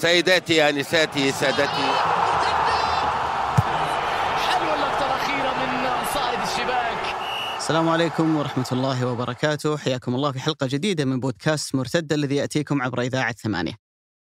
سيداتي انساتي سادتي. حلوة اللقطة الأخيرة من صائد الشباك. السلام عليكم ورحمة الله وبركاته. حياكم الله في حلقة جديدة من بودكاست مرتدة الذي يأتيكم عبر إذاعة ثمانية.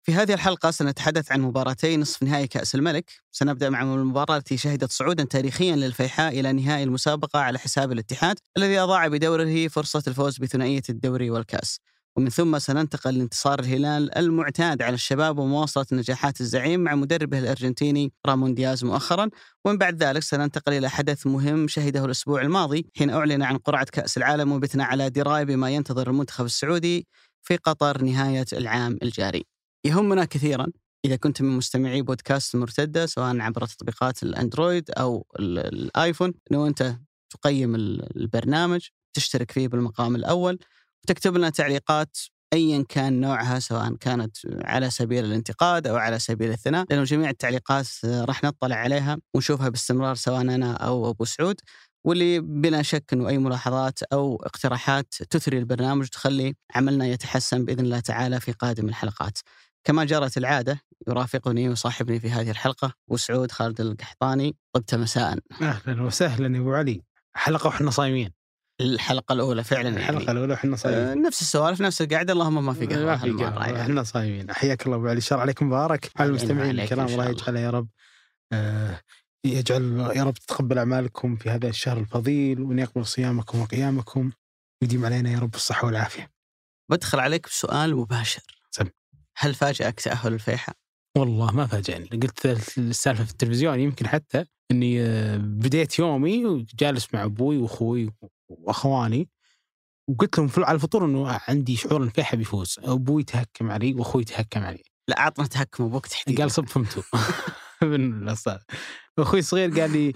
في هذه الحلقة سنتحدث عن مباراتي نصف نهائي كأس الملك. سنبدأ مع المباراة التي شهدت صعودا تاريخيا للفيحاء إلى نهائي المسابقة على حساب الاتحاد الذي أضاع بدوره فرصة الفوز بثنائية الدوري والكأس. ومن ثم سننتقل لانتصار الهلال المعتاد على الشباب ومواصلة نجاحات الزعيم مع مدربه الأرجنتيني رامون دياز مؤخرا. ومن بعد ذلك سننتقل إلى حدث مهم شهده الأسبوع الماضي حين أعلن عن قرعة كأس العالم وبتنا على دراية بما ينتظر المنتخب السعودي في قطر نهاية العام الجاري. يهمنا كثيرا إذا كنت من مستمعي بودكاست مرتدة سواء عبر تطبيقات الأندرويد أو ال- الآيفون أنه أنت تقيم ال- البرنامج تشترك فيه بالمقام الأول. وتكتب لنا تعليقات ايا كان نوعها سواء كانت على سبيل الانتقاد أو على سبيل الثناء لأنه جميع التعليقات راح نطلع عليها ونشوفها باستمرار سواء أنا أو أبو سعود واللي بلا شك إنه أي ملاحظات أو اقتراحات تثري البرنامج وتخلي عملنا يتحسن بإذن الله تعالى في قادم الحلقات. كما جرت العادة يرافقني ويصاحبني في هذه الحلقة أبو سعود خالد القحطاني طبت مساء. أهلا وسهلا يا أبو علي حلقة وإحنا صايمين الحلقة الأولى فعلا الحلقة يعني الأولى وإحنا آه، صايمين نفس السوالف نفس القعده اللهم ما في قهوة ما في يعني. إحنا صايمين. حياك الله أبو علي. الشر عليكم مبارك. على المستمعين الكرام الله شاء الله. يجعل يا رب. آه، يجعل يا رب تتقبل أعمالكم في هذا الشهر الفضيل وأن يقبل صيامكم وقيامكم ويديم علينا يا رب الصحة والعافية. بدخل عليك بسؤال مباشر. سم. هل فاجأك تأهل الفيحاء؟ والله ما فاجأني. قلت السالفة في التلفزيون يمكن حتى إني آه، بديت يومي وجالس مع أبوي وأخوي واخواني وقلت لهم في- على الفطور إنه عندي شعور ان الفيحاء بيفوز. أبوي تهكم علي وأخوي تهكم علي. لا عطنا تهكم أبوك تحديدا قال صب فهمتوا. من الاستاذ أخوي الصغير قال لي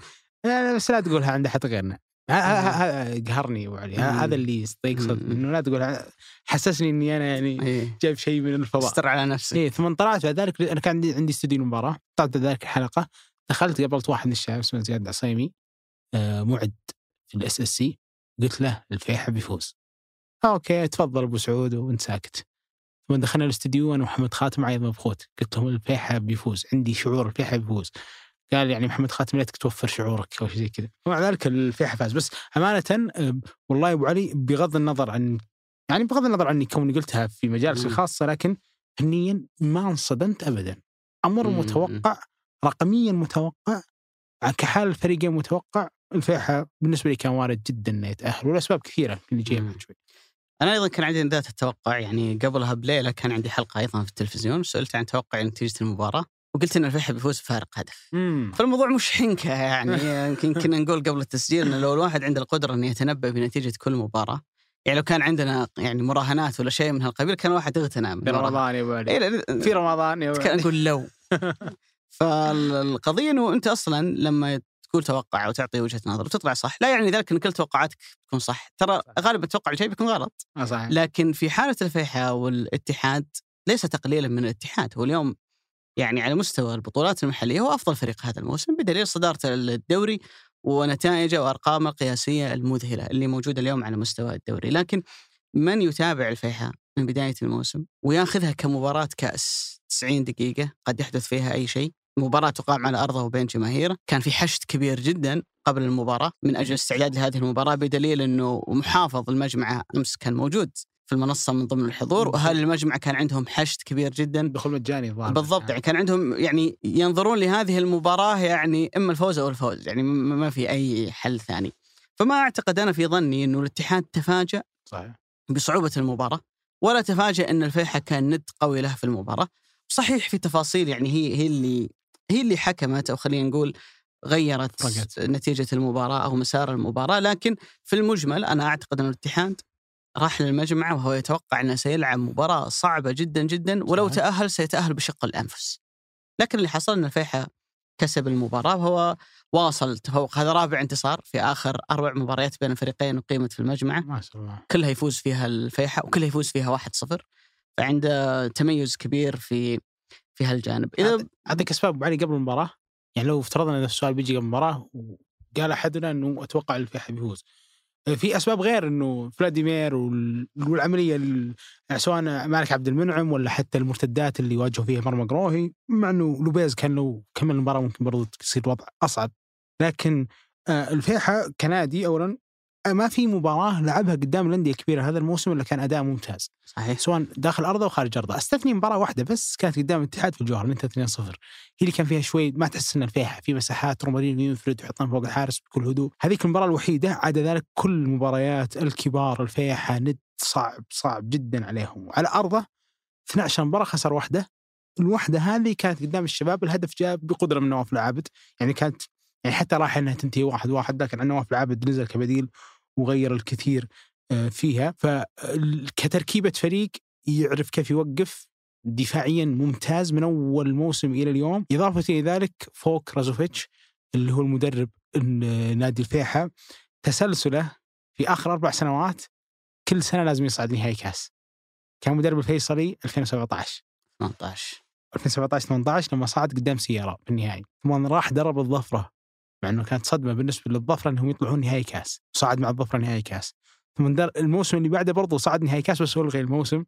بس لا تقولها عند أحد غيرنا. ه- ه- ه- قهرني ابو علي ه- هذا اللي يقصد مم. إنه لا تقول حسسني إني أنا يعني جايب شيء من الفضاء. استر على نفسك. إيه ثم طلعت بعد ذلك أنا كان عندي عندي استوديو المباراه طلعت بعد ذلك الحلقة دخلت قابلت واحد من الشباب اسمه زياد العصيمي آه معد في ال SSC. قلت له الفيحاء بيفوز okay تفضل أبو سعود وأنت ساكت. ثم دخلنا الاستديو أنا ومحمد خاتم معي مبخوت قلت لهم الفيحاء بيفوز عندي شعور الفيحاء بيفوز قال يعني محمد خاتم ليتك توفر شعورك أو شيء زي كذا. ومع ذلك الفيحاء فاز. بس أمانة والله يا أبو علي بغض النظر عن يعني بغض النظر عني كوني قلتها في مجالس. الخاصة لكن فنيا ما انصدمت ابدا. أمر مم. متوقع رقميا متوقع كحال الفريقين متوقع الفيحاء بالنسبة لي كان وارد جدا إنه يتأهل ولأسباب كثيرة اللي جاية مم. شوي. أنا أيضا كان عندي ذات التوقع يعني قبلها بليلة كان عندي حلقة أيضا في التلفزيون سئلت عن توقع نتيجة المباراة وقلت إن الفيحاء بيفوز بفارق هدف. امم فالموضوع مش حنكة يعني يمكن كنا نقول قبل التسجيل انه لو الواحد عنده القدرة إنه يتنبأ بنتيجة كل مباراة يعني لو كان عندنا يعني مراهنات ولا شيء من هالقبيل كان الواحد اغتنى من في. رمضان يا ابو علي إيه في رمضان يا كان نقول لو. فالقضية إنه أنت أصلا لما تقول توقع وتعطي وجهة نظر وتطلع صح. لا يعني ذلك إن كل توقعاتك تكون صح. ترى غالبا التوقع الجاي بيكون غلط. آه صحيح. لكن في حالة الفيحاء والاتحاد ليس تقليلا من الاتحاد. هو اليوم يعني على مستوى البطولات المحلية هو أفضل فريق هذا الموسم بدليل صدارته الدوري ونتائجه وأرقامه القياسية المذهلة اللي موجودة اليوم على مستوى الدوري. لكن من يتابع الفيحاء من بداية الموسم وياخذها كمباراة كأس؟ 90 دقيقة قد يحدث فيها أي شيء. مباراة تقام على أرضه وبين جماهيره. كان في حشد كبير جدا قبل المباراة من أجل الاستعداد لهذه المباراة بدليل أنه محافظ المجمعة أمس كان موجود في المنصة من ضمن الحضور. وأهل المجمع كان عندهم حشد كبير جدا؟ دخول مجاني بالضبط. يعني كان عندهم يعني ينظرون لهذه المباراة يعني إما الفوز أو الفوز يعني ما في أي حل ثاني. فما أعتقد أنا في ظني أنه الاتحاد تفاجأ صحيح. بصعوبة المباراة ولا تفاجأ أن الفيحاء كان ند قوي له في المباراة. صحيح في تفاصيل يعني هي هي اللي هي اللي حكمت أو خلينا نقول غيرت فرقت. نتيجة المباراة أو مسار المباراة لكن في المجمل أنا أعتقد أن الاتحاد راح للمجمع وهو يتوقع أنه سيلعب مباراة صعبة جدا جدا ولو صحيح. تأهل سيتأهل بشق الأنفس لكن اللي حصل أن الفيحاء كسب المباراة وهو واصل التفوق هذا رابع انتصار في آخر أربع مباريات بين الفريقين أقيمت في المجمع ما شاء الله كلها يفوز فيها الفيحاء وكلها يفوز فيها 1-0 فعنده تميز كبير في في هالجانب. إذا اعطيك أسباب أبو علي قبل المباراة. يعني لو افترضنا إن السؤال بيجي قبل المباراة وقال أحدنا إنه أتوقع الفيحاء بيفوز. في أسباب غير إنه فلاديمير وال- والعملية ال- سواء مالك عبد المنعم ولا حتى المرتدات اللي واجهوا فيها مرمى قروهي مع إنه لوبيز كان لو كمل المباراة ممكن برضو تصير الوضع أصعب. لكن آه، الفيحة كنادي اولا ما في مباراة لعبها قدام الأندية الكبيرة هذا الموسم إلا كان أداء ممتاز. صحيح. سواء داخل ارضه وخارج ارضه أستثني مباراة واحدة بس كانت قدام الاتحاد في الجوهر انت 2-0 هي اللي كان فيها شوي ما تحس إن الفيحة في مساحات رومارينو ينفرد ويحطها فوق الحارس بكل هدوء. هذيك المباراة الوحيدة عدا ذلك كل المباريات الكبار الفيحة ند صعب صعب جدا عليهم. وعلى أرضه 12 مباراة خسر واحدة. الوحدة هذه كانت قدام الشباب الهدف جاء بقدرة من نواف العابد يعني كانت يعني حتى راح إنها تنتهي واحد واحد لكن عن نواف العابد نزل كبديل وغير الكثير آه، فيها. فكتركيبه فريق يعرف كيف يوقف دفاعيا ممتاز من أول موسم إلى اليوم. إضافة إلى ذلك فوق رازوفيتش اللي هو المدرب ال- نادي الفيحة تسلسله في آخر أربع سنوات كل سنة لازم يصعد نهائي كاس. كان مدرب الفيصلي 2017 18 2017 18 لما صعد قدام سيارة في النهائي ثم راح درب الظفرة. مع إنه كانت صدمة بالنسبة للظفرة إنهم يطلعون نهائي كاس صعد مع الظفرة نهائي كاس. ثم الموسم اللي بعده برضه صعد نهائي كاس بس الغي الموسم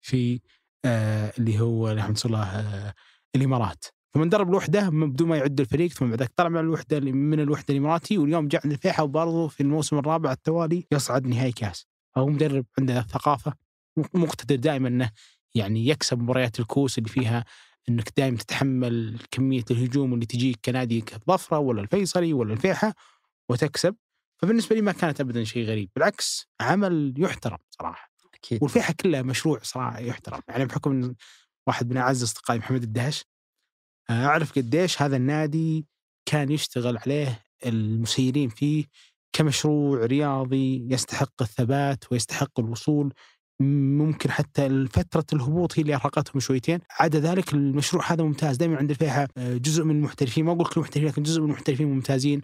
في آه اللي هو الحمد لله آه الإمارات. ثم درب الوحدة بدون ما يعد الفريق ثم بعد طلع من الوحدة من الوحدة الإماراتي واليوم جاء عند الفيحة وبرضه في الموسم الرابع التوالي يصعد نهائي كاس. فهو مدرب عنده الثقافه مقتدر دائما إنه يعني يكسب مباريات الكوس اللي فيها إنك دائما تتحمل كمية الهجوم اللي تجيك كنادي كالظفره ولا الفيصلي ولا الفيحة وتكسب. فبالنسبة لي ما كانت ابدا شيء غريب بالعكس عمل يحترم صراحة. أكيد. والفيحة كلها مشروع صراحة يحترم يعني بحكم واحد من أعز أصدقائي محمد الدهش آه، أعرف قديش هذا النادي كان يشتغل عليه المسيرين فيه كمشروع رياضي يستحق الثبات ويستحق الوصول ممكن حتى فترة الهبوط هي اللي أرهقتهم شويتين. عدا ذلك المشروع هذا ممتاز. دائما عند الفيحاء آه، جزء من المحترفين. ما أقول كل المحترفين لكن جزء من المحترفين ممتازين.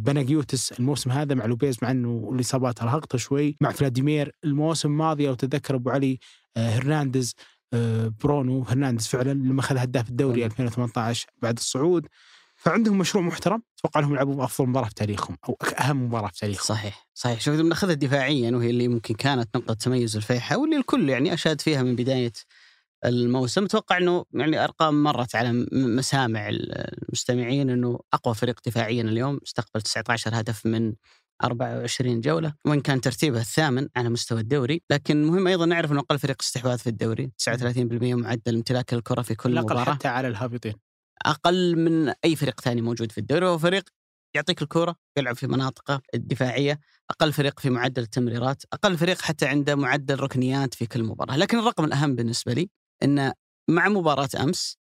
بناجيوتس الموسم هذا مع لوبيز مع أنه الإصابات أرهقته شوي. مع فلاديمير الموسم الماضي لو تتذكر أبو علي آه، هرنانديز آه، برونو هرنانديز فعلا لما أخذ هداف الدوري 2018 بعد الصعود. فعندهم مشروع محترم أتوقع إنهم يلعبوا أفضل مباراة في تاريخهم أو أهم مباراة في تاريخهم. صحيح صحيح. شوف بناخذها دفاعيا وهي اللي ممكن كانت نقطة تميز الفيحة واللي الكل يعني أشاد فيها من بداية الموسم أتوقع إنه يعني ارقام مرت على مسامع المستمعين إنه أقوى فريق دفاعيا اليوم استقبل 19 هدف من 24 جولة وإن كان ترتيبه الثامن على مستوى الدوري. لكن مهم أيضا نعرف إنه أقل فريق استحواذ في الدوري 39% معدل امتلاك الكرة في كل نقل مباراة. حتى على الهابطين. أقل من أي فريق ثاني موجود في الدوري وهو فريق يعطيك الكرة يلعب في مناطقه الدفاعية أقل فريق في معدل التمريرات أقل فريق حتى عنده معدل ركنيات في كل مباراة. لكن الرقم الأهم بالنسبة لي أن مع مباراة أمس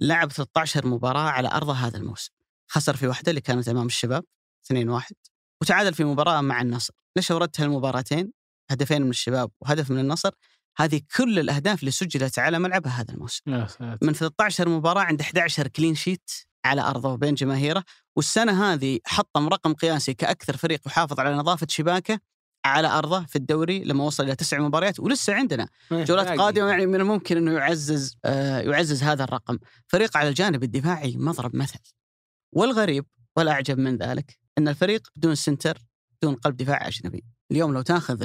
لعب 13 مباراة على أرضه هذا الموسم. خسر في واحدة اللي كانت أمام الشباب 2-1 وتعادل في مباراة مع النصر. ليش أوردت هالمباراتين هدفين من الشباب وهدف من النصر. هذه كل الأهداف اللي سجلت على ملعبه هذا الموسم. من 13 مباراة عنده 11 clean sheet على أرضه وبين جماهيره. والسنة هذه حطم رقم قياسي كأكثر فريق يحافظ على نظافة شباكه على أرضه في الدوري لما وصل إلى تسع مباريات ولسه عندنا جولات باقي. قادمة يعني من الممكن أنه يعزز آه يعزز هذا الرقم. فريق على الجانب الدفاعي مضرب مثل. والغريب والأعجب من ذلك أن الفريق بدون center بدون قلب دفاع أجنبي. اليوم لو تاخذ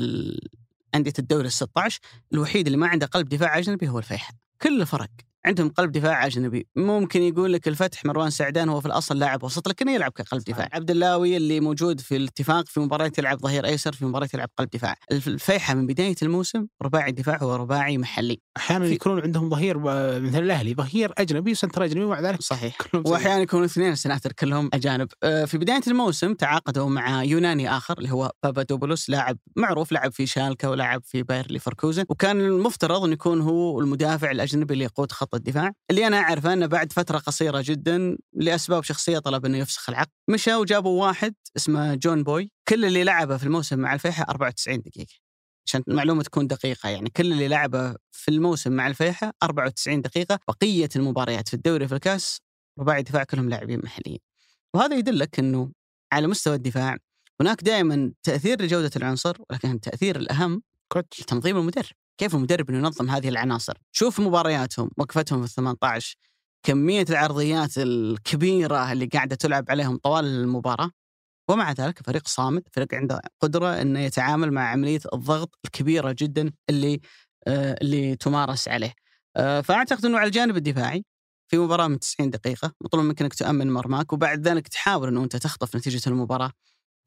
أندية الدوري ال 16 الوحيد اللي ما عنده قلب دفاع أجنبي هو الفيحاء. كل الفرق. عندهم قلب دفاع اجنبي ممكن يقول لك الفتح مروان سعدان هو في الأصل لاعب وسط لكنه يلعب كقلب دفاع. عبد اللاوي اللي موجود في الاتفاق في مباراة يلعب ظهير أيسر في مباراة يلعب قلب دفاع. الف- الفيحة من بداية الموسم رباعي دفاع هو رباعي محلي. أحيانا في- يكونون عندهم ظهير مثل الأهلي ظهير أجنبي وسنتر أجنبي ومع ذلك صحيح. واحيانا يكونوا اثنين السناتر كلهم أجانب. آه، في بداية الموسم تعاقدوا مع يوناني آخر اللي هو بابادوبولوس لاعب معروف لعب في شالكا ولعب في باير ليفركوزن. وكان المفترض انه يكون هو المدافع الأجنبي اللي يقود خط الدفاع. اللي أنا أعرفه إنه بعد فترة قصيرة جدا لأسباب شخصية طلب إنه يفسخ العقد. مشى وجابوا واحد اسمه جون بوي. كل اللي لعبه في الموسم مع الفيحة 94 دقيقة عشان المعلومة تكون دقيقة يعني. كل اللي لعبه في الموسم مع الفيحة 94 دقيقة بقية المباريات في الدوري في الكاس رباعي دفاع كلهم لاعبين محليين. وهذا يدلك إنه على مستوى الدفاع هناك دائما تأثير لجودة العنصر ولكن التاثير الأهم كوتش. تنظيم المدرب. كيف المدرب إنه ينظم هذه العناصر؟ شوف مبارياتهم وقفتهم في ال 18 كمية العرضيات الكبيرة اللي قاعدة تلعب عليهم طوال المباراة. ومع ذلك فريق صامد فريق عنده قدرة إنه يتعامل مع عملية الضغط الكبيرة جدا اللي آه، اللي تمارس عليه. آه، فأعتقد إنه على الجانب الدفاعي في مباراة من 90 دقيقة مطلوب منك إنك تؤمن مرماك وبعد ذلك تحاول إنه أنت تخطف نتيجة المباراة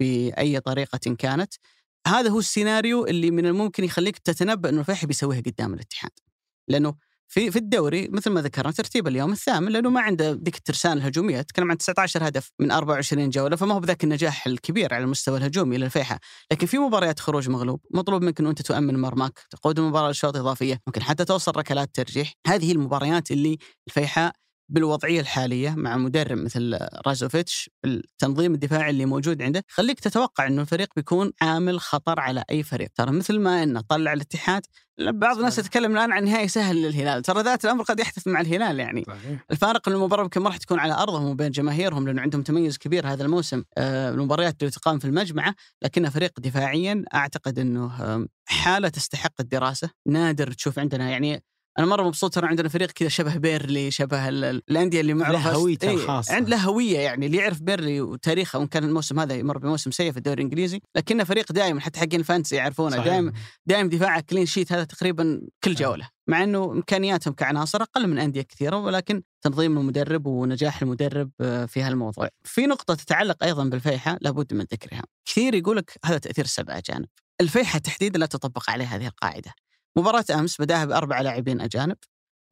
بأي طريقة كانت. هذا هو السيناريو اللي من الممكن يخليك تتنبأ إنه الفيحي بيسويها قدام الاتحاد. لأنه في في الدوري مثل ما ذكرنا ترتيب اليوم الثامن لأنه ما عنده ذيك الترسانة الهجومية تكلم عن 19 هدف من 24 جولة فما هو بذاك النجاح الكبير على المستوى الهجومي للفيحة. لكن في مباريات خروج مغلوب مطلوب منك إنه أنت تؤمن مرماك تقود المباراة لشوط إضافية ممكن حتى توصل ركلات ترجيح. هذه المباريات اللي الفيحاء بالوضعية الحالية مع مدرب مثل رازوفيتش التنظيم الدفاعي اللي موجود عنده خليك تتوقع إنه الفريق بيكون عامل خطر على أي فريق. ترى مثل ما إنه طلع الاتحاد بعض الناس يتكلم الآن عن نهائي سهل للهلال. ترى ذات الأمر قد يحدث مع الهلال يعني. صحيح. الفارق ان المباراة يمكن ما راح تكون على أرضهم وبين جماهيرهم لأنه عندهم تميز كبير هذا الموسم. آه، المباريات اللي تقام في المجمعة لكنه فريق دفاعيا أعتقد إنه حالة تستحق الدراسة. نادر تشوف عندنا يعني أنا مرة مبسوط ترى عندنا فريق كذا شبه بيرلي شبه ال- ال- الأندية اللي معروفة له هويته إيه، الخاصة. عند له هوية يعني اللي يعرف بيرلي وتاريخه وإن كان الموسم هذا يمر بموسم سيء في الدوري الإنجليزي لكنه فريق دائما حتى حقين ال fantasy يعرفونه. دائما دائما دفاعه clean sheet هذا تقريبا كل جولة مع إنه إمكانياتهم كعناصر أقل من أندية كثيرة ولكن تنظيم المدرب ونجاح المدرب في هالموضوع. في نقطة تتعلق أيضا بالفيحة لابد من ذكرها. كثير يقول لك هذا تأثير سبع أجانب. الفيحة تحديدا لا تطبق عليه هذه القاعدة. مباراة أمس بدأها بأربع لاعبين أجانب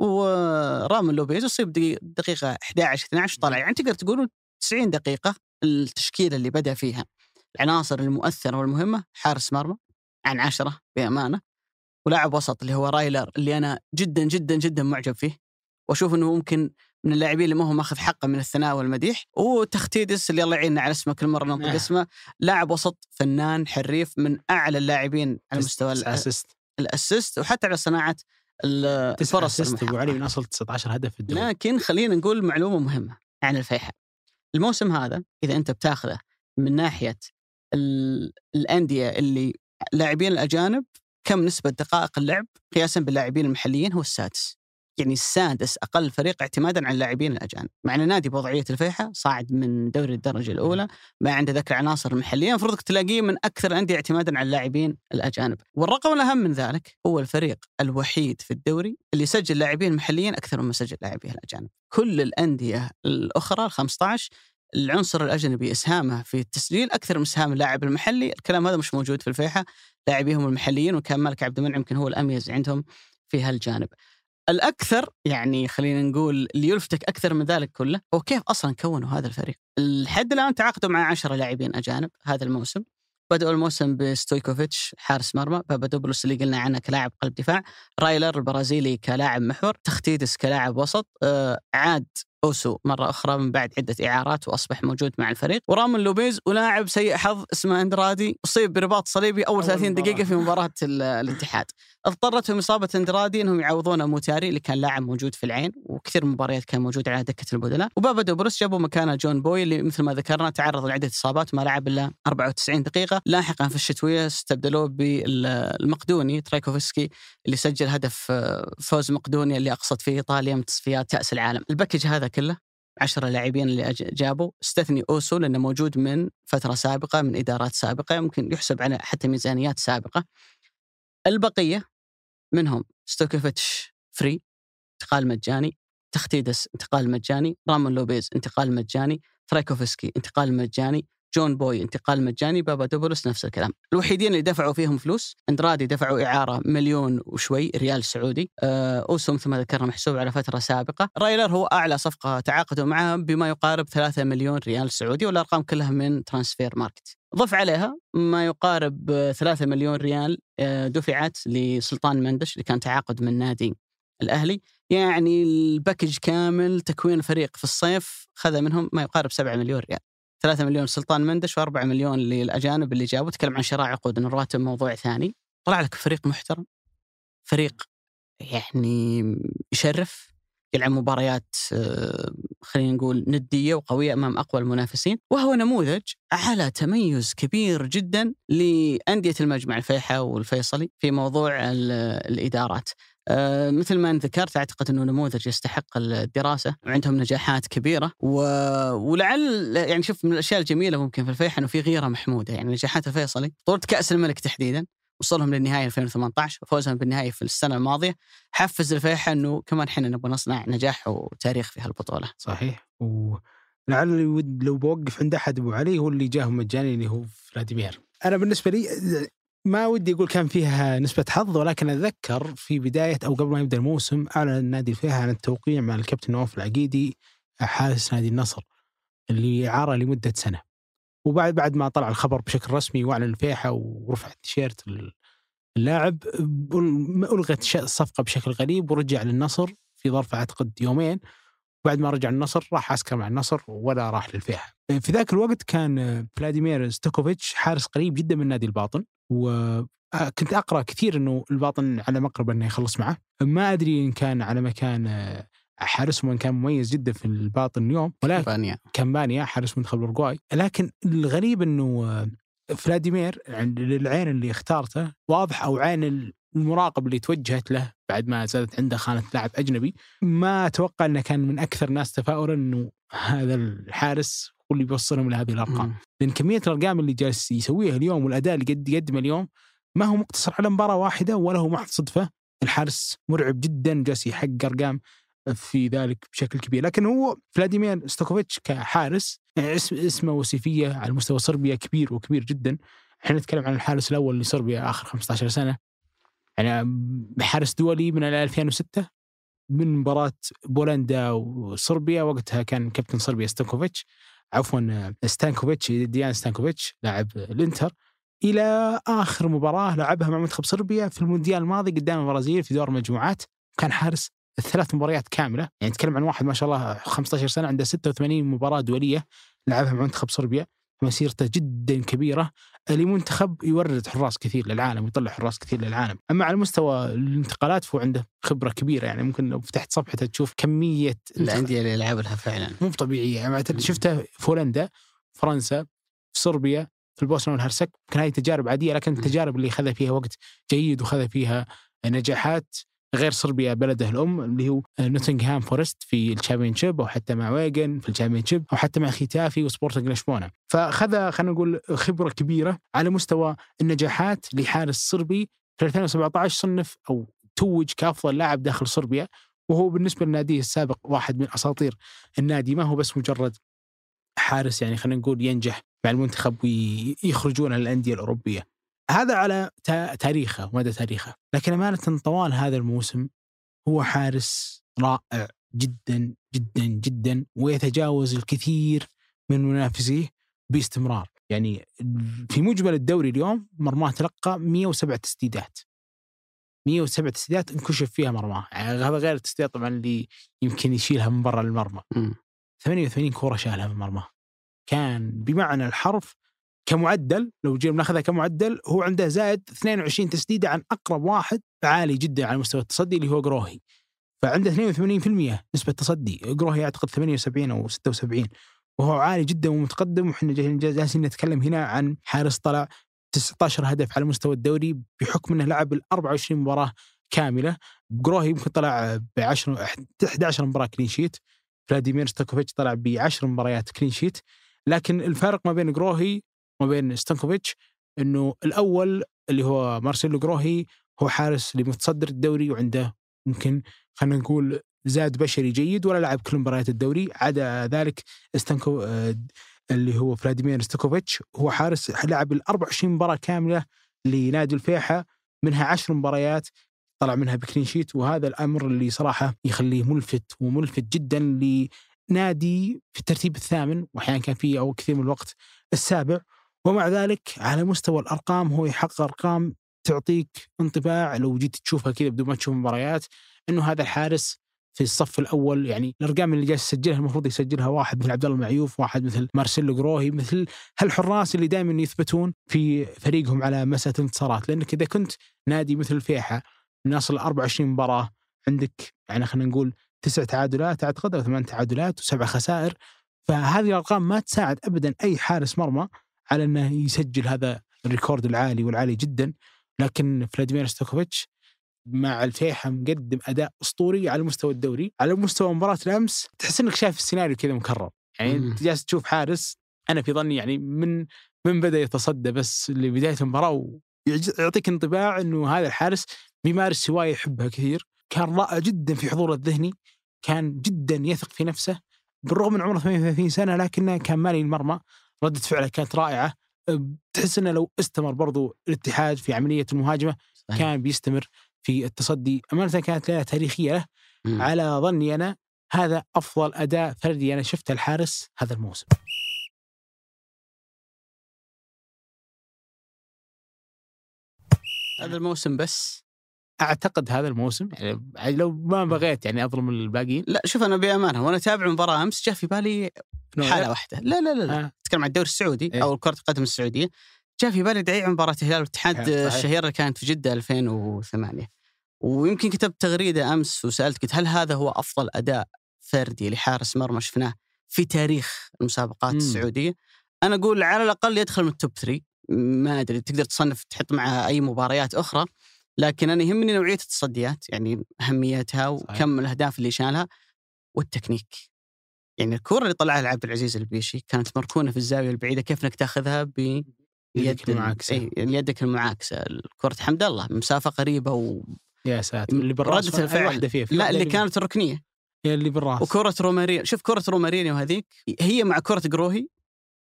ورامون لوبيز اصيب دقيقة 11 12 طلع يعني تقدر تقول 90 دقيقة التشكيلة اللي بدأ فيها. العناصر المؤثرة والمهمة حارس مرمى عن عشرة بأمانة ولاعب وسط اللي هو رايلر اللي أنا جدا جدا جدا معجب فيه. وأشوف إنه ممكن من اللاعبين اللي ما هو ماخذ حقه من الثناء والمديح. وتختيدس اللي الله يعيننا على اسمه كل مرة ننطق نعم. اسمه. لاعب وسط فنان حريف من أعلى اللاعبين على مستوى تسعة ال- assist. ال assist وحتى على صناعة الفرص assist أبو علي. من أصل 19 هدف في الدوري لكن خلينا نقول معلومة مهمة عن الفيحاء. الموسم هذا إذا أنت بتاخذه من ناحية ال- الأندية اللي لاعبين الأجانب كم نسبة دقائق اللعب قياسا باللاعبين المحليين هو السادس. يعني السادس أقل فريق اعتمادا على اللاعبين الأجانب، مع إن نادي بوضعية الفيحاء صاعد من دوري الدرجة الأولى، ما عنده ذاك العناصر المحليه، المفروض تلاقيه من أكثر الانديه اعتمادا على اللاعبين الأجانب، والرقم الأهم من ذلك هو الفريق الوحيد في الدوري اللي يسجل لاعبين محليين أكثر مما سجل لاعبيه الأجانب. كل الأندية الأخرى ال 15 العنصر الأجنبي إسهامه في التسجيل أكثر من إسهام اللاعب المحلي، الكلام هذا مش موجود في الفيحاء، لاعبيهم المحليين وكان مالك عبد المنعم يمكن هو الأميز عندهم في هالجانب. الأكثر يعني خلينا نقول اللي يلفتك أكثر من ذلك كله هو كيف أصلا كونوا هذا الفريق. لحد الآن تعاقدوا مع 10 لاعبين أجانب هذا الموسم. بدأوا الموسم بستويكوفيتش حارس مرمى، بابادوبولوس اللي قلنا عنه كلاعب قلب دفاع، رايلر البرازيلي كلاعب محور، تختيدس كلاعب وسط، آه عاد أوسو مرة أخرى من بعد عدة إعارات وأصبح موجود مع الفريق، ورامون لوبيز ولاعب سيء حظ اسمه أندرادي أصيب برباط صليبي أول أول 30 دقيقة مباراة. في مباراة ال- الاتحاد. اضطرتهم إصابة أندرادي إنهم يعوضونه موتاري اللي كان لاعب موجود في العين وكثير من المباريات كان موجود على دكة البدلاء، وبابادوبولوس جابوا مكانه جون بوي اللي مثل ما ذكرنا تعرض لعدة إصابات ما لعب إلا 94 دقيقة، لاحقا في الشتوية استبدلوه بالمقدوني ترايكوفسكي اللي سجل هدف آه، فوز مقدونيا اللي أقصد فيه إيطاليا من تصفيات كأس العالم، ال package هذا كله. 10 لاعبين اللي جابوا. استثني أوسو لأنه موجود من فترة سابقة من إدارات سابقة ممكن يحسب على حتى ميزانيات سابقة. البقية منهم ستوكوفيتش free انتقال مجاني. تختيدس انتقال مجاني. رامون لوبيز انتقال مجاني. ترايكوفسكي انتقال مجاني. جون بوي انتقال مجاني بابادوبولوس نفس الكلام. الوحيدين اللي دفعوا فيهم فلوس اندرادي دفعوا إعارة مليون وشوي ريال سعودي. آه، أوسو مثل ما ذكرنا محسوب على فترة سابقة. رايلر هو أعلى صفقة تعاقدوا معها بما يقارب 3 مليون ريال سعودي والأرقام كلها من ترانسفير ماركت. ضف عليها ما يقارب آه، 3 مليون ريال آه، دفعت لسلطان مندش اللي كان تعاقد من نادي الأهلي. يعني ال package كامل تكوين الفريق في الصيف خذ منهم ما يقارب 7 مليون ريال. 3 مليون سلطان مندش و4 مليون للأجانب اللي جابوا. تكلم عن شراء عقود ان الراتب موضوع ثاني. طلع لك فريق محترم فريق يعني يشرف يلعب مباريات آه، خلينا نقول ندية وقوية أمام أقوى المنافسين. وهو نموذج على تميز كبير جدا لأندية المجمع الفيحاء والفيصلي في موضوع ال- الإدارات. آه، مثل ما أنت ذكرت أعتقد إنه نموذج يستحق الدراسة. وعندهم نجاحات كبيرة. و... ولعل يعني شوف من الأشياء الجميلة ممكن في الفيحة إنه في غيره محمودة. يعني نجاحات الفيصلي. بطوله كأس الملك تحديدا. وصلهم للنهايه 2018 وفوزهم بالنهائي في السنة الماضية. حفز الفيحة إنه كمان إحنا نبغى نصنع نجاح وتاريخ في هالبطولة. صحيح. ولعل ود لو بوقف عند أحد أبو علي هو اللي جاهم مجاني اللي هو فلاديمير. أنا بالنسبة لي ما ودي أقول كان فيها نسبة حظ ولكن أتذكر في بداية أو قبل ما يبدأ الموسم أعلن نادي الفيحة عن التوقيع مع الكابتن نواف العقيدي حارس نادي النصر اللي اعاره لمدة سنة. وبعد بعد ما طلع الخبر بشكل رسمي وأعلن الفيحة ورفع التيشيرت اللاعب ألغت الصفقة بشكل غريب ورجع للنصر في ظرف أعتقد يومين بعد ما رجع النصر راح عسكر مع النصر ولا راح للفيحة في ذاك الوقت كان فلاديمير ستوكوفيتش حارس قريب جدا من نادي الباطن وكنت أقرأ كثير إنه الباطن على مقرب إنه يخلص معه. ما أدري إن كان على مكان حارس وإن كان مميز جدا في الباطن اليوم ولكن مارتن كامبانيا حارس منتخب الاورجواي لكن الغريب إنه فلاديمير العين اللي اختارته واضح أو عين المراقب اللي توجهت له بعد ما زادت عنده خانة لاعب أجنبي. ما أتوقع إنه كان من أكثر الناس تفاؤلا إنه هذا الحارس هو اللي بيوصلهم لهذه الأرقام. مم. لأن كمية الأرقام اللي جالس يسويها اليوم والأداء اللي قد يقدمه اليوم ما هو مقتصر على مباراة واحدة ولا هو محض صدفه الحارس مرعب جدا جالس يحقق أرقام في ذلك بشكل كبير. لكن هو فلاديمير ستوكوفيتش كحارس يعني اسم اسمه وصيفية على مستوى صربيا كبير وكبير جدا. إحنا نتكلم عن الحارس الأول لصربيا آخر 15 سنة. يعني حارس دولي من 2006 من مباراة بولندا وصربيا وقتها كان كابتن صربيا ستانكوفيتش عفوا ستانكوفيتش ديان ستانكوفيتش لاعب الإنتر إلى آخر مباراة لعبها مع منتخب صربيا في المونديال الماضي قدام البرازيل في دور المجموعات كان حارس الثلاث مباريات كاملة يعني نتكلم عن واحد ما شاء الله 15 سنة عنده 86 مباراة دولية لعبها مع منتخب صربيا. مسيرته جدا كبيرة لمنتخب يورد حراس كثير للعالم ويطلع حراس كثير للعالم. أما على مستوى الانتقالات فهو عنده خبرة كبيرة يعني ممكن لو فتحت صفحته تشوف كمية الأندية اللي يلعب لها فعلا. مو طبيعيه يعني شفته في هولندا فرنسا في صربيا في البوسنة والهرسك كان هذه تجارب عادية لكن التجارب اللي خذ فيها وقت جيد وخذ فيها نجاحات غير صربيا بلده الأم اللي هو نوتنغهام فورست في ال Championship أو حتى مع ويجن في ال Championship أو حتى مع ختافي وسبورتنج لشبونه فأخذ خلينا نقول خبرة كبيرة على مستوى النجاحات لحارس صربي في 2017 صنف أو توج كأفضل لاعب داخل صربيا. وهو بالنسبة لناديه السابق واحد من أساطير النادي. ما هو بس مجرد حارس يعني خلينا نقول ينجح مع المنتخب ويخرجون الأندية الأوروبية. هذا على تاريخه ومدى تاريخه. لكن أمانة طوال هذا الموسم هو حارس رائع جدا جدا جدا ويتجاوز الكثير من منافسيه باستمرار. يعني في مجمل الدوري اليوم مرماه تلقى 107 تسديدات. 107 تسديدات انكشف فيها مرماه. يعني هذا غير التسديدات طبعا اللي يمكن يشيلها من برا المرمى. 88 كورة شالها من المرمى. كان بمعنى الحرف كمعدل لو جينا ناخذها كمعدل هو عنده زائد 22 تسديدة عن أقرب واحد عالي جدا على مستوى التصدي اللي هو جروهي. فعنده 82% نسبة تصدي. جروهي اعتقد 78 أو 76 وهو عالي جدا ومتقدم وإحنا جالسين نتكلم هنا عن حارس طلع 19 هدف على مستوى الدوري بحكم إنه لعب ال 24 مباراة كاملة. جروهي يمكن طلع ب 10 11 مباراة clean sheet فلاديمير ستوكوفيتش طلع ب 10 مباريات clean sheet لكن الفرق ما بين جروهي وما بين ستانكوفيتش إنه الأول اللي هو مارسيلو جروهي هو حارس لمتصدر الدوري وعنده ممكن خلينا نقول زاد بشري جيد ولا لعب كل مباريات الدوري. عدا ذلك ستانكو اللي هو فلاديمير ستوكوفيتش هو حارس لعب ال 24 مباراة كاملة لنادي الفيحة منها 10 مباريات طلع منها ب clean sheet وهذا الأمر اللي صراحة يخليه ملفت وملفت جدا لنادي في الترتيب الثامن واحيانا كان فيه أو كثير من الوقت السابع. ومع ذلك على مستوى الأرقام هو يحقق أرقام تعطيك انطباع لو جيت تشوفها كذا بدون ما تشوف مباريات إنه هذا الحارس في الصف الأول يعني الأرقام اللي جالس يسجلها المفروض يسجلها واحد مثل عبد الله المعيوف، واحد مثل مارسيلو جروهي، مثل هالحراس اللي دائما يثبتون في فريقهم على مسألة الانتصارات، لأنك إذا كنت نادي مثل الفيحة ناصل 24 مباراة عندك يعني خلينا نقول تسع تعادلات أعتقد أو ثمان تعادلات وسبع خسائر فهذه الأرقام ما تساعد ابدا أي حارس مرمى. على إنه يسجل هذا ال record العالي والعالي جدا. لكن فلاديمير ستوكوفيتش مع الفيحة مقدم أداء أسطوري على مستوى الدوري، على مستوى مباراة الأمس تحس إنك شايف السيناريو كذا مكرر، يعني. أنت جالس تشوف حارس أنا في ظني يعني من من بدأ يتصدى بس لبداية المباراة ويعطيك انطباع إنه هذا الحارس بيمارس هواية يحبها كثير، كان رائع جدا في حضوره الذهني، كان جدا يثق في نفسه. بالرغم من عمره 38 سنة لكنه كان مالي المرمى، ردة فعله كانت رائعة، أه، تحس إنه لو استمر برضو الاتحاد في عملية المهاجمة صحيح. كان بيستمر في التصدي، أمانة كانت ليلة تاريخية له مم. على ظني أنا هذا أفضل أداء فردي أنا شفته الحارس هذا الموسم. هذا الموسم بس أعتقد هذا الموسم يعني لو ما بغيت يعني أظلم الباقيين لا شوف أنا بأمانة وأنا أتابع مباراة أمس جاء في بالي حالة واحدة لا لا لا, لا. آه. أتكلم عن الدوري السعودي إيه. أو كرة القدم السعودية جاء في بالي دعي مباراة الهلال والاتحاد. الشهيرة اللي كانت في جدة 2008 ويمكن كتبت تغريدة أمس وسألت قلت هل هذا هو أفضل أداء فردي لحارس مرمى شفناه في تاريخ المسابقات مم. السعودية أنا أقول على الأقل يدخل من التوب 3 ما أدري تقدر تصنف تحط معها أي مباريات أخرى لكن أنا يهمني نوعية التصديات يعني أهميتها صحيح. وكم الأهداف اللي شالها والتكنيك. يعني الكره اللي طلعها العبد العزيز البيشي كانت مركونة في الزاوية البعيدة كيف إنك تاخذها ب يدك المعاكسة. إي يدك المعاكسة. كره حمد الله مسافة قريبة و... يا ساتر اللي بالراس ردة الفعل. واحدة فيه في لا اللي كانت الركنية. اللي بالراس. وكرة رومارينيو. شوف كرة رومارينيو هذيك هي مع كرة قروهي.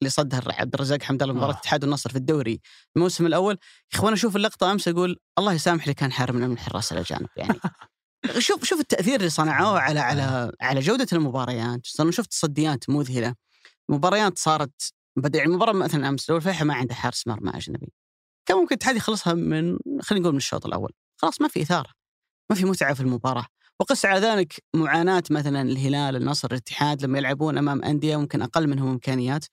اللي صدها عبد الرزاق حمد الله مباراة آه. الاتحاد والنصر في الدوري. الموسم الأول يا إخوان أشوف اللقطة أمس أقول الله يسامح اللي كان حارمنا من الحراس الاجانب يعني. شوف شوف التأثير اللي صنعوه على على على جودة المباريات. شفت تصديات مذهلة. مباريات صارت بدأ يعني مباراة مثلا أمس لو الفيحة ما عنده حارس مرمى أجنبي. كان ممكن الاتحاد يخلصها من خلينا نقول من الشوط الأول. خلاص ما في إثارة. ما في متعة في المباراة. وقس على ذلك معاناة مثلا الهلال النصر الاتحاد لما يلعبون أمام أندية ممكن أقل منهم إمكانيات.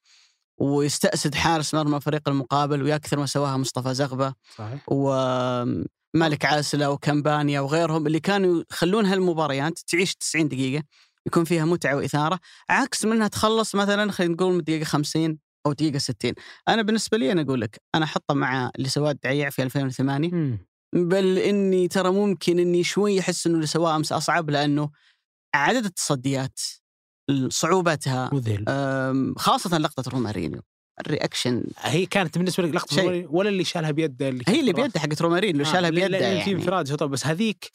ويستأسد حارس مرمى الفريق المقابل ويكثر ما سواها مصطفى زغبة صحيح ومالك عاسلة وكمبانيا وغيرهم اللي كانوا يخلون هالمباريات تعيش 90 دقيقة يكون فيها متعة وإثارة عكس منها تخلص مثلا خلينا نقول من الدقيقة 50 أو دقيقة 60 أنا بالنسبة لي أنا أقول لك أنا أحطه مع اللي سواه الدعيع في 2008 مم. بل إني ترى ممكن إني شوي أحس إنه اللي سواه أمس أصعب لأنه عدد التصديات صعوبتها مذهل. أم، خاصة لقطة رومارينيو ال reaction هي كانت بالنسبة لك لقطة شيء. ولا اللي شالها بيده اللي هي اللي بيده حقت رومارينيو اللي آه، شالها بيده لا، في يعني. انفراد شوط بس هذيك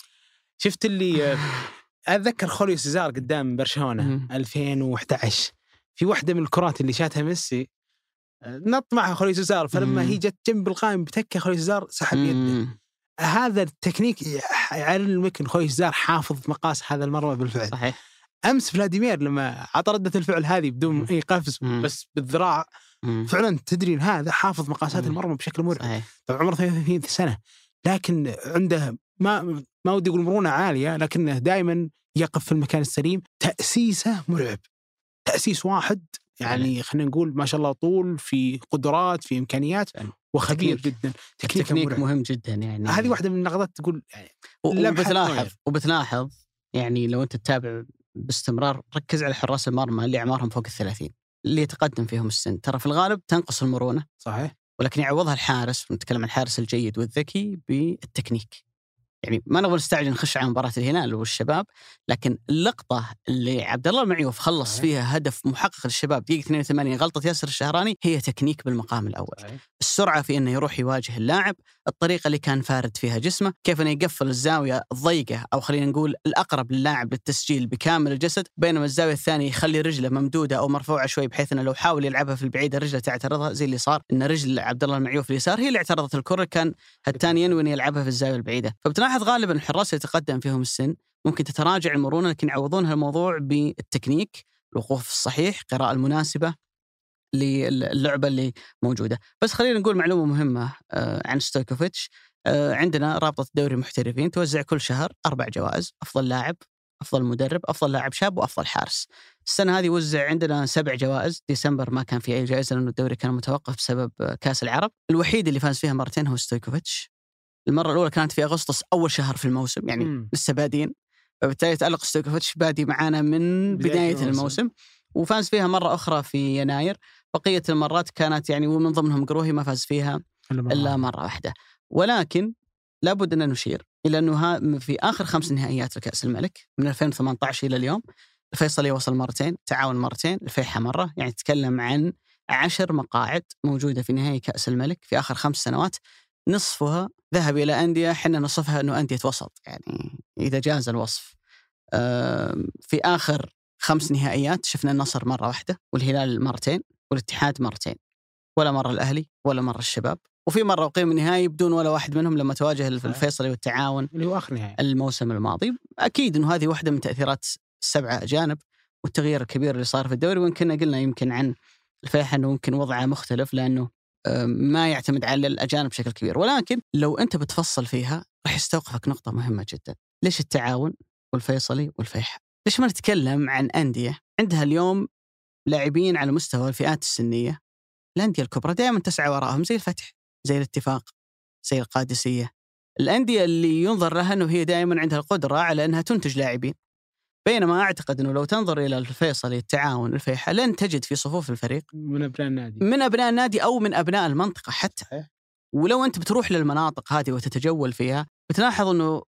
شفت اللي أتذكر خوليو سيزار قدام برشلونة مم. 2011 في واحدة من الكرات اللي شاتها ميسي آه، نط معها خوليو سيزار. فلما. هي جت جنب القائم بتكة خوليو سيزار سحب يده. هذا التكنيك يعلمك إن خوليو سيزار حافظ مقاس هذا المرمى بالفعل. صحيح. أمس فلاديمير لما عطى ردة الفعل هذه بدون مم. أي قفز مم. بس بالذراع مم. فعلا تدري إن هذا حافظ مقاسات. المرمى بشكل مرعب طبعا عمره 33 سنة لكن عنده ما ما ودي أقول مرونة عالية لكنه دائما يقف في المكان السليم تأسيسه مرعب تأسيس واحد يعني خلينا نقول ما شاء الله طول في قدرات في إمكانيات. وخبير تكنيك. جدا تكنيك مرعب. مهم جدا يعني هذه واحدة من النقطات تقول يعني وبتلاحظ. وبتلاحظ يعني لو أنت تتابع باستمرار ركز على حراس المرمى اللي أعمارهم فوق الثلاثين اللي يتقدم فيهم السن. ترى في الغالب تنقص المرونة صحيح. ولكن يعوضها الحارس نتكلم عن الحارس الجيد والذكي بالتكنيك. يعني ما نبغى نستعجل نخش على مباراة الهلال والشباب لكن اللقطة اللي عبد الله المعيوف خلص صحيح. فيها هدف محقق للشباب دقيقة 82 غلطة ياسر الشهراني هي تكنيك بالمقام الأول. السرعة في إنه يروح يواجه اللاعب، الطريقة اللي كان فارد فيها جسمه، كيف إنه يقفل الزاوية الضيقه أو خلينا نقول الأقرب للاعب للتسجيل بكامل الجسد، بينما الزاوية الثانية يخلي رجله ممدودة أو مرفوعة شوي بحيث إنه لو حاول يلعبها في البعيده رجله تعترضها. زي اللي صار إن رجل عبد الله المعيوف اليسار هي اللي اعترضت الكرة كان الثاني ينوي إنه يلعبها في الزاوية البعيدة، فبتلاحظ غالبا الحراس يتقدم فيهم السن ممكن تتراجع المرونه لكن يعوضون هالموضوع بالتكنيك، الوقوف الصحيح، القراءه المناسبة. للعبة اللي موجودة، بس خلينا نقول معلومة مهمة آه، عن ستويكوفيتش آه، عندنا رابطة دوري المحترفين توزع كل شهر أربع جوائز، أفضل لاعب، أفضل مدرب، أفضل لاعب شاب وأفضل حارس. السنة هذه وزع عندنا سبع جوائز، ديسمبر ما كان في أي جائزة لأنه الدوري كان متوقف بسبب آه، كأس العرب، الوحيد اللي فاز فيها مرتين هو ستويكوفيتش. المرة الأولى كانت في أغسطس أول شهر في الموسم يعني مم. لسه بادين فبالتالي تألق ستويكوفيتش بادي معانا من بداية بداية الموسم. الموسم وفاز فيها مرة أخرى في يناير بقية المرات كانت يعني ومن ضمنهم قروهي ما فاز فيها إلا مرة واحدة. ولكن لابد أن نشير إلى أنه في آخر خمس نهائيات لكاس الملك من 2018 إلى اليوم الفيصلي وصل مرتين، تعاون مرتين، الفيحة مرة، يعني تتكلم عن عشر مقاعد موجودة في نهائي كأس الملك في آخر خمس سنوات نصفها ذهب إلى أندية إحنا نصفها إنه أندية وسط يعني إذا جاز الوصف. في آخر خمس نهائيات شفنا النصر مرة واحدة والهلال مرتين. والاتحاد مرتين. ولا مرة الأهلي ولا مرة الشباب. وفي مرة أقيم النهائي بدون ولا واحد منهم لما تواجه الفيصلي والتعاون اللي هو آخر نهائي. الموسم الماضي. أكيد إنه هذه واحدة من تأثيرات السبعه أجانب والتغيير الكبير اللي صار في الدوري. وإن كنا قلنا يمكن عن الفيحة إنه يمكن وضعه مختلف لأنه آه، ما يعتمد على الأجانب بشكل كبير. ولكن لو أنت بتفصل فيها راح يستوقفك نقطة مهمة جدا. ليش التعاون والفيصلي والفيحة ليش ما نتكلم عن أندية عندها اليوم لاعبين على مستوى الفئات السنية. الأندية الكبرى دائما تسعى وراءهم زي الفتح زي الاتفاق زي القادسية. الأندية اللي ينظر لها إنه هي دائما عندها القدرة على إنها تنتج لاعبين. بينما أعتقد إنه لو تنظر إلى الفيصلي التعاون الفيحة لن تجد في صفوف الفريق من أبناء النادي. من أبناء النادي أو من أبناء المنطقة حتى. ولو أنت بتروح للمناطق هذه وتتجول فيها بتلاحظ إنه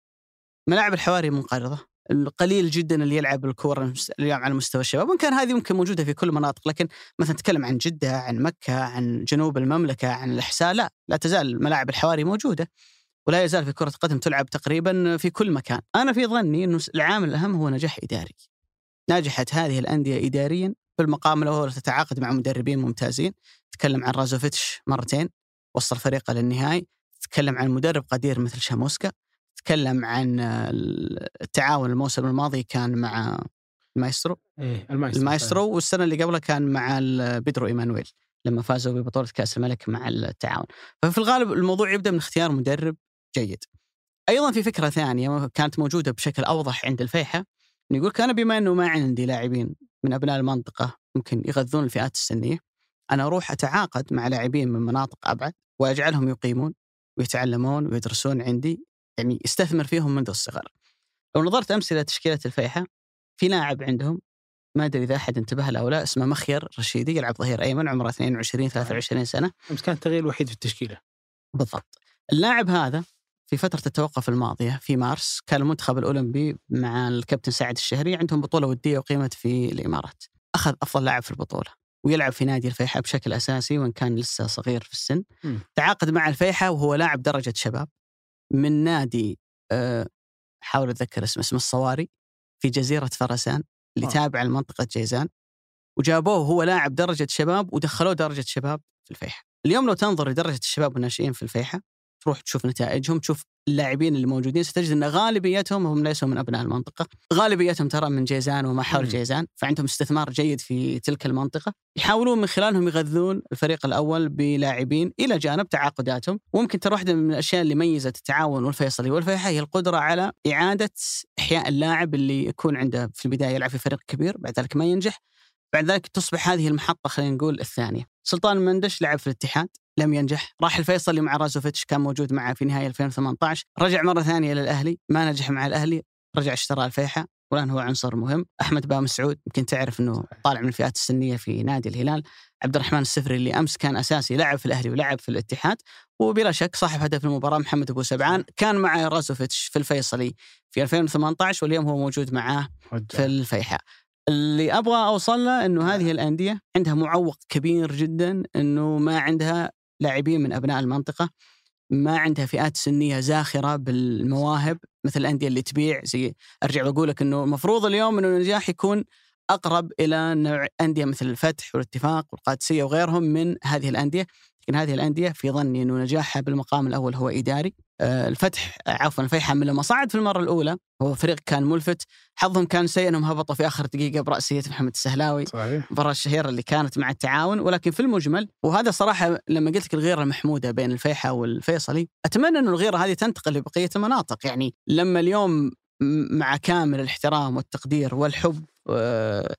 ملاعب الحواري منقرضة. القليل جدا اللي يلعب الكورة اليوم على مستوى الشباب وإن كان هذه ممكن موجودة في كل المناطق لكن مثلا نتكلم عن جدة عن مكة عن جنوب المملكة عن الإحساء لا لا تزال ملاعب الحواري موجودة ولا يزال في كرة القدم تلعب تقريبا في كل مكان. أنا في ظني إنه العامل الأهم هو نجاح إداري. نجحت هذه الأندية اداريا بالمقام الأول تتعاقد مع مدربين ممتازين تتكلم عن رازوفيتش مرتين وصل فريقه للنهائي تتكلم عن مدرب قدير مثل شاموسكا تتكلم عن التعاون الموسم الماضي كان مع المايسترو. إيه المايسترو المايسترو والسنة اللي قبلها كان مع بيدرو إيمانويل لما فازوا ببطولة كأس الملك مع التعاون. ففي الغالب الموضوع يبدأ من اختيار مدرب جيد. أيضا في فكرة ثانية كانت موجودة بشكل أوضح عند الفيحة يقول أنا بما إنه ما عندي لاعبين من أبناء المنطقة ممكن يغذون الفئات السنية أنا أروح أتعاقد مع لاعبين من مناطق أبعد وأجعلهم يقيمون ويتعلمون ويدرسون عندي يعني استثمر فيهم منذ الصغر. لو نظرت أمس إلى تشكيلة الفيحة في لاعب عندهم ما أدري إذا أحد انتبه له أو لا اسمه مخير رشيدي يلعب ظهير أيمن عمره 22 23 سنة. أمس كان التغيير الوحيد في التشكيلة. بالضبط. اللاعب هذا في فترة التوقف الماضية في مارس كان المنتخب الأولمبي مع الكابتن سعد الشهري عندهم بطولة ودية أقيمت في الإمارات. أخذ أفضل لاعب في البطولة ويلعب في نادي الفيحة بشكل أساسي وإن كان لسه صغير في السن. مم. تعاقد مع الفيحة وهو لاعب درجة شباب. من نادي أه حاول أتذكر اسمه اسمه الصواري في جزيرة فرسان اللي آه. تابع لمنطقة جيزان وجابوه هو لاعب درجة شباب ودخلوه درجة شباب في الفيحة اليوم لو تنظر لدرجة الشباب والناشئين في الفيحة تروح تشوف نتائجهم تشوف اللاعبين اللي موجودين ستجد إن غالبيتهم هم ليسوا من أبناء المنطقة، غالبيتهم ترى من جيزان وما حول. جيزان، فعندهم استثمار جيد في تلك المنطقة، يحاولون من خلالهم يغذون الفريق الأول بلاعبين إلى جانب تعاقداتهم، وممكن ترى واحدة من الأشياء اللي ميزت التعاون والفيصلي والفيحة هي القدرة على إعادة إحياء اللاعب اللي يكون عنده في البداية يلعب في فريق كبير بعد ذلك ما ينجح، بعد ذلك تصبح هذه المحطة خلينا نقول الثانية. سلطان مندش لعب في الاتحاد لم ينجح. راح الفيصلي مع رازوفيتش كان موجود معه في نهاية 2018 رجع مرة ثانية إلى الأهلي ما نجح مع الأهلي رجع اشترى الفيحة. والآن هو عنصر مهم. أحمد با مسعود يمكن تعرف أنه طالع من الفئات السنية في نادي الهلال. عبد الرحمن السفري اللي أمس كان أساسي لعب في الأهلي ولعب في الاتحاد. وبلا شك صاحب هدف المباراة محمد أبو سبعان كان مع رازوفيتش في الفيصلي في 2018 واليوم هو موجود معاه في الفيحاء اللي أبغى اوصل له إنه هذه الأندية عندها معوق كبير جدا إنه ما عندها لاعبين من أبناء المنطقة ما عندها فئات سنية زاخرة بالمواهب مثل الأندية اللي تبيع. زي أرجع وأقول لك إنه المفروض اليوم إنه النجاح يكون أقرب إلى نوع أندية مثل الفتح والاتفاق والقادسية وغيرهم من هذه الأندية. لكن هذه الأندية في ظني إنه نجاحها بالمقام الأول هو إداري. الفتح عفوا الفيحاء من لما صعد في المرة الأولى هو فريق كان ملفت. حظهم كان سيء إنهم هبطوا في آخر دقيقة برأسية محمد السهلاوي صحيح. المباراه الشهيرة اللي كانت مع التعاون. ولكن في المجمل وهذا صراحة لما قلت لك الغيرة المحموده بين الفيحاء والفيصلي أتمنى انه الغيرة هذه تنتقل لبقية المناطق. يعني لما اليوم مع كامل الاحترام والتقدير والحب آه،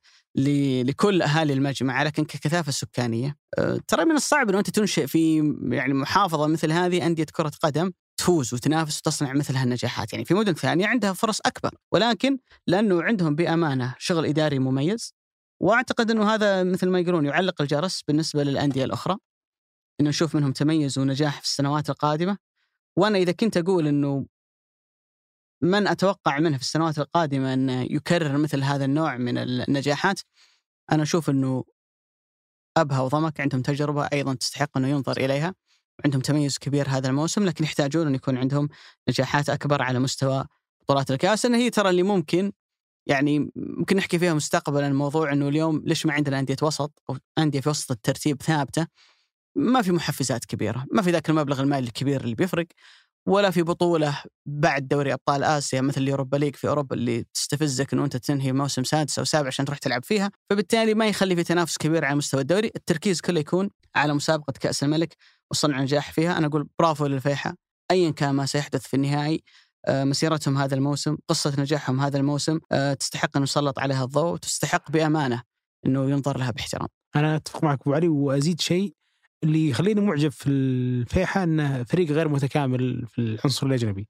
لكل أهالي المجمع لكن ككثافة سكانية آه، ترى من الصعب إنه أنت تنشئ في يعني محافظة مثل هذه أندية كرة قدم. تفوز وتنافس وتصنع مثل هالنجاحات. يعني في مدن ثانية عندها فرص أكبر ولكن لأنه عندهم بأمانة شغل إداري مميز وأعتقد إنه هذا مثل ما يقولون يعلق الجرس بالنسبة للأندية الأخرى. إنه نشوف منهم تميز ونجاح في السنوات القادمة. وأنا إذا كنت أقول إنه من أتوقع منه في السنوات القادمة إن يكرر مثل هذا النوع من النجاحات أنا أشوف إنه ابها وضمك عندهم تجربة أيضا تستحق إنه ينظر إليها. عندهم تميز كبير هذا الموسم لكن يحتاجون أن يكون عندهم نجاحات أكبر على مستوى بطولات الكاس. لأن هي ترى اللي ممكن يعني ممكن نحكي فيها مستقبلا موضوع إنه اليوم ليش ما عندنا أندية وسط أو أندية في وسط الترتيب ثابتة؟ ما في محفزات كبيرة، ما في ذاك المبلغ المالي الكبير اللي بيفرق. ولا في بطولة بعد دوري أبطال آسيا مثل اليوروبا ليج في أوروبا اللي تستفزك إنه أنت تنهي موسم سادس أو سابع عشان تروح تلعب فيها، فبالتالي ما يخلي في تنافس كبير على مستوى الدوري، التركيز كله يكون على مسابقة كأس الملك وصنع نجاح فيها، أنا أقول برافو للفيحة. ايا كان ما سيحدث في النهائي آه، مسيرتهم هذا الموسم، قصة نجاحهم هذا الموسم آه، تستحق أن يسلط عليها الضوء وتستحق بأمانة إنه ينظر لها باحترام. أنا أتفق معك أبو علي وأزيد شيء اللي يخليني معجب في الفيحة انه فريق غير متكامل في العنصر الأجنبي.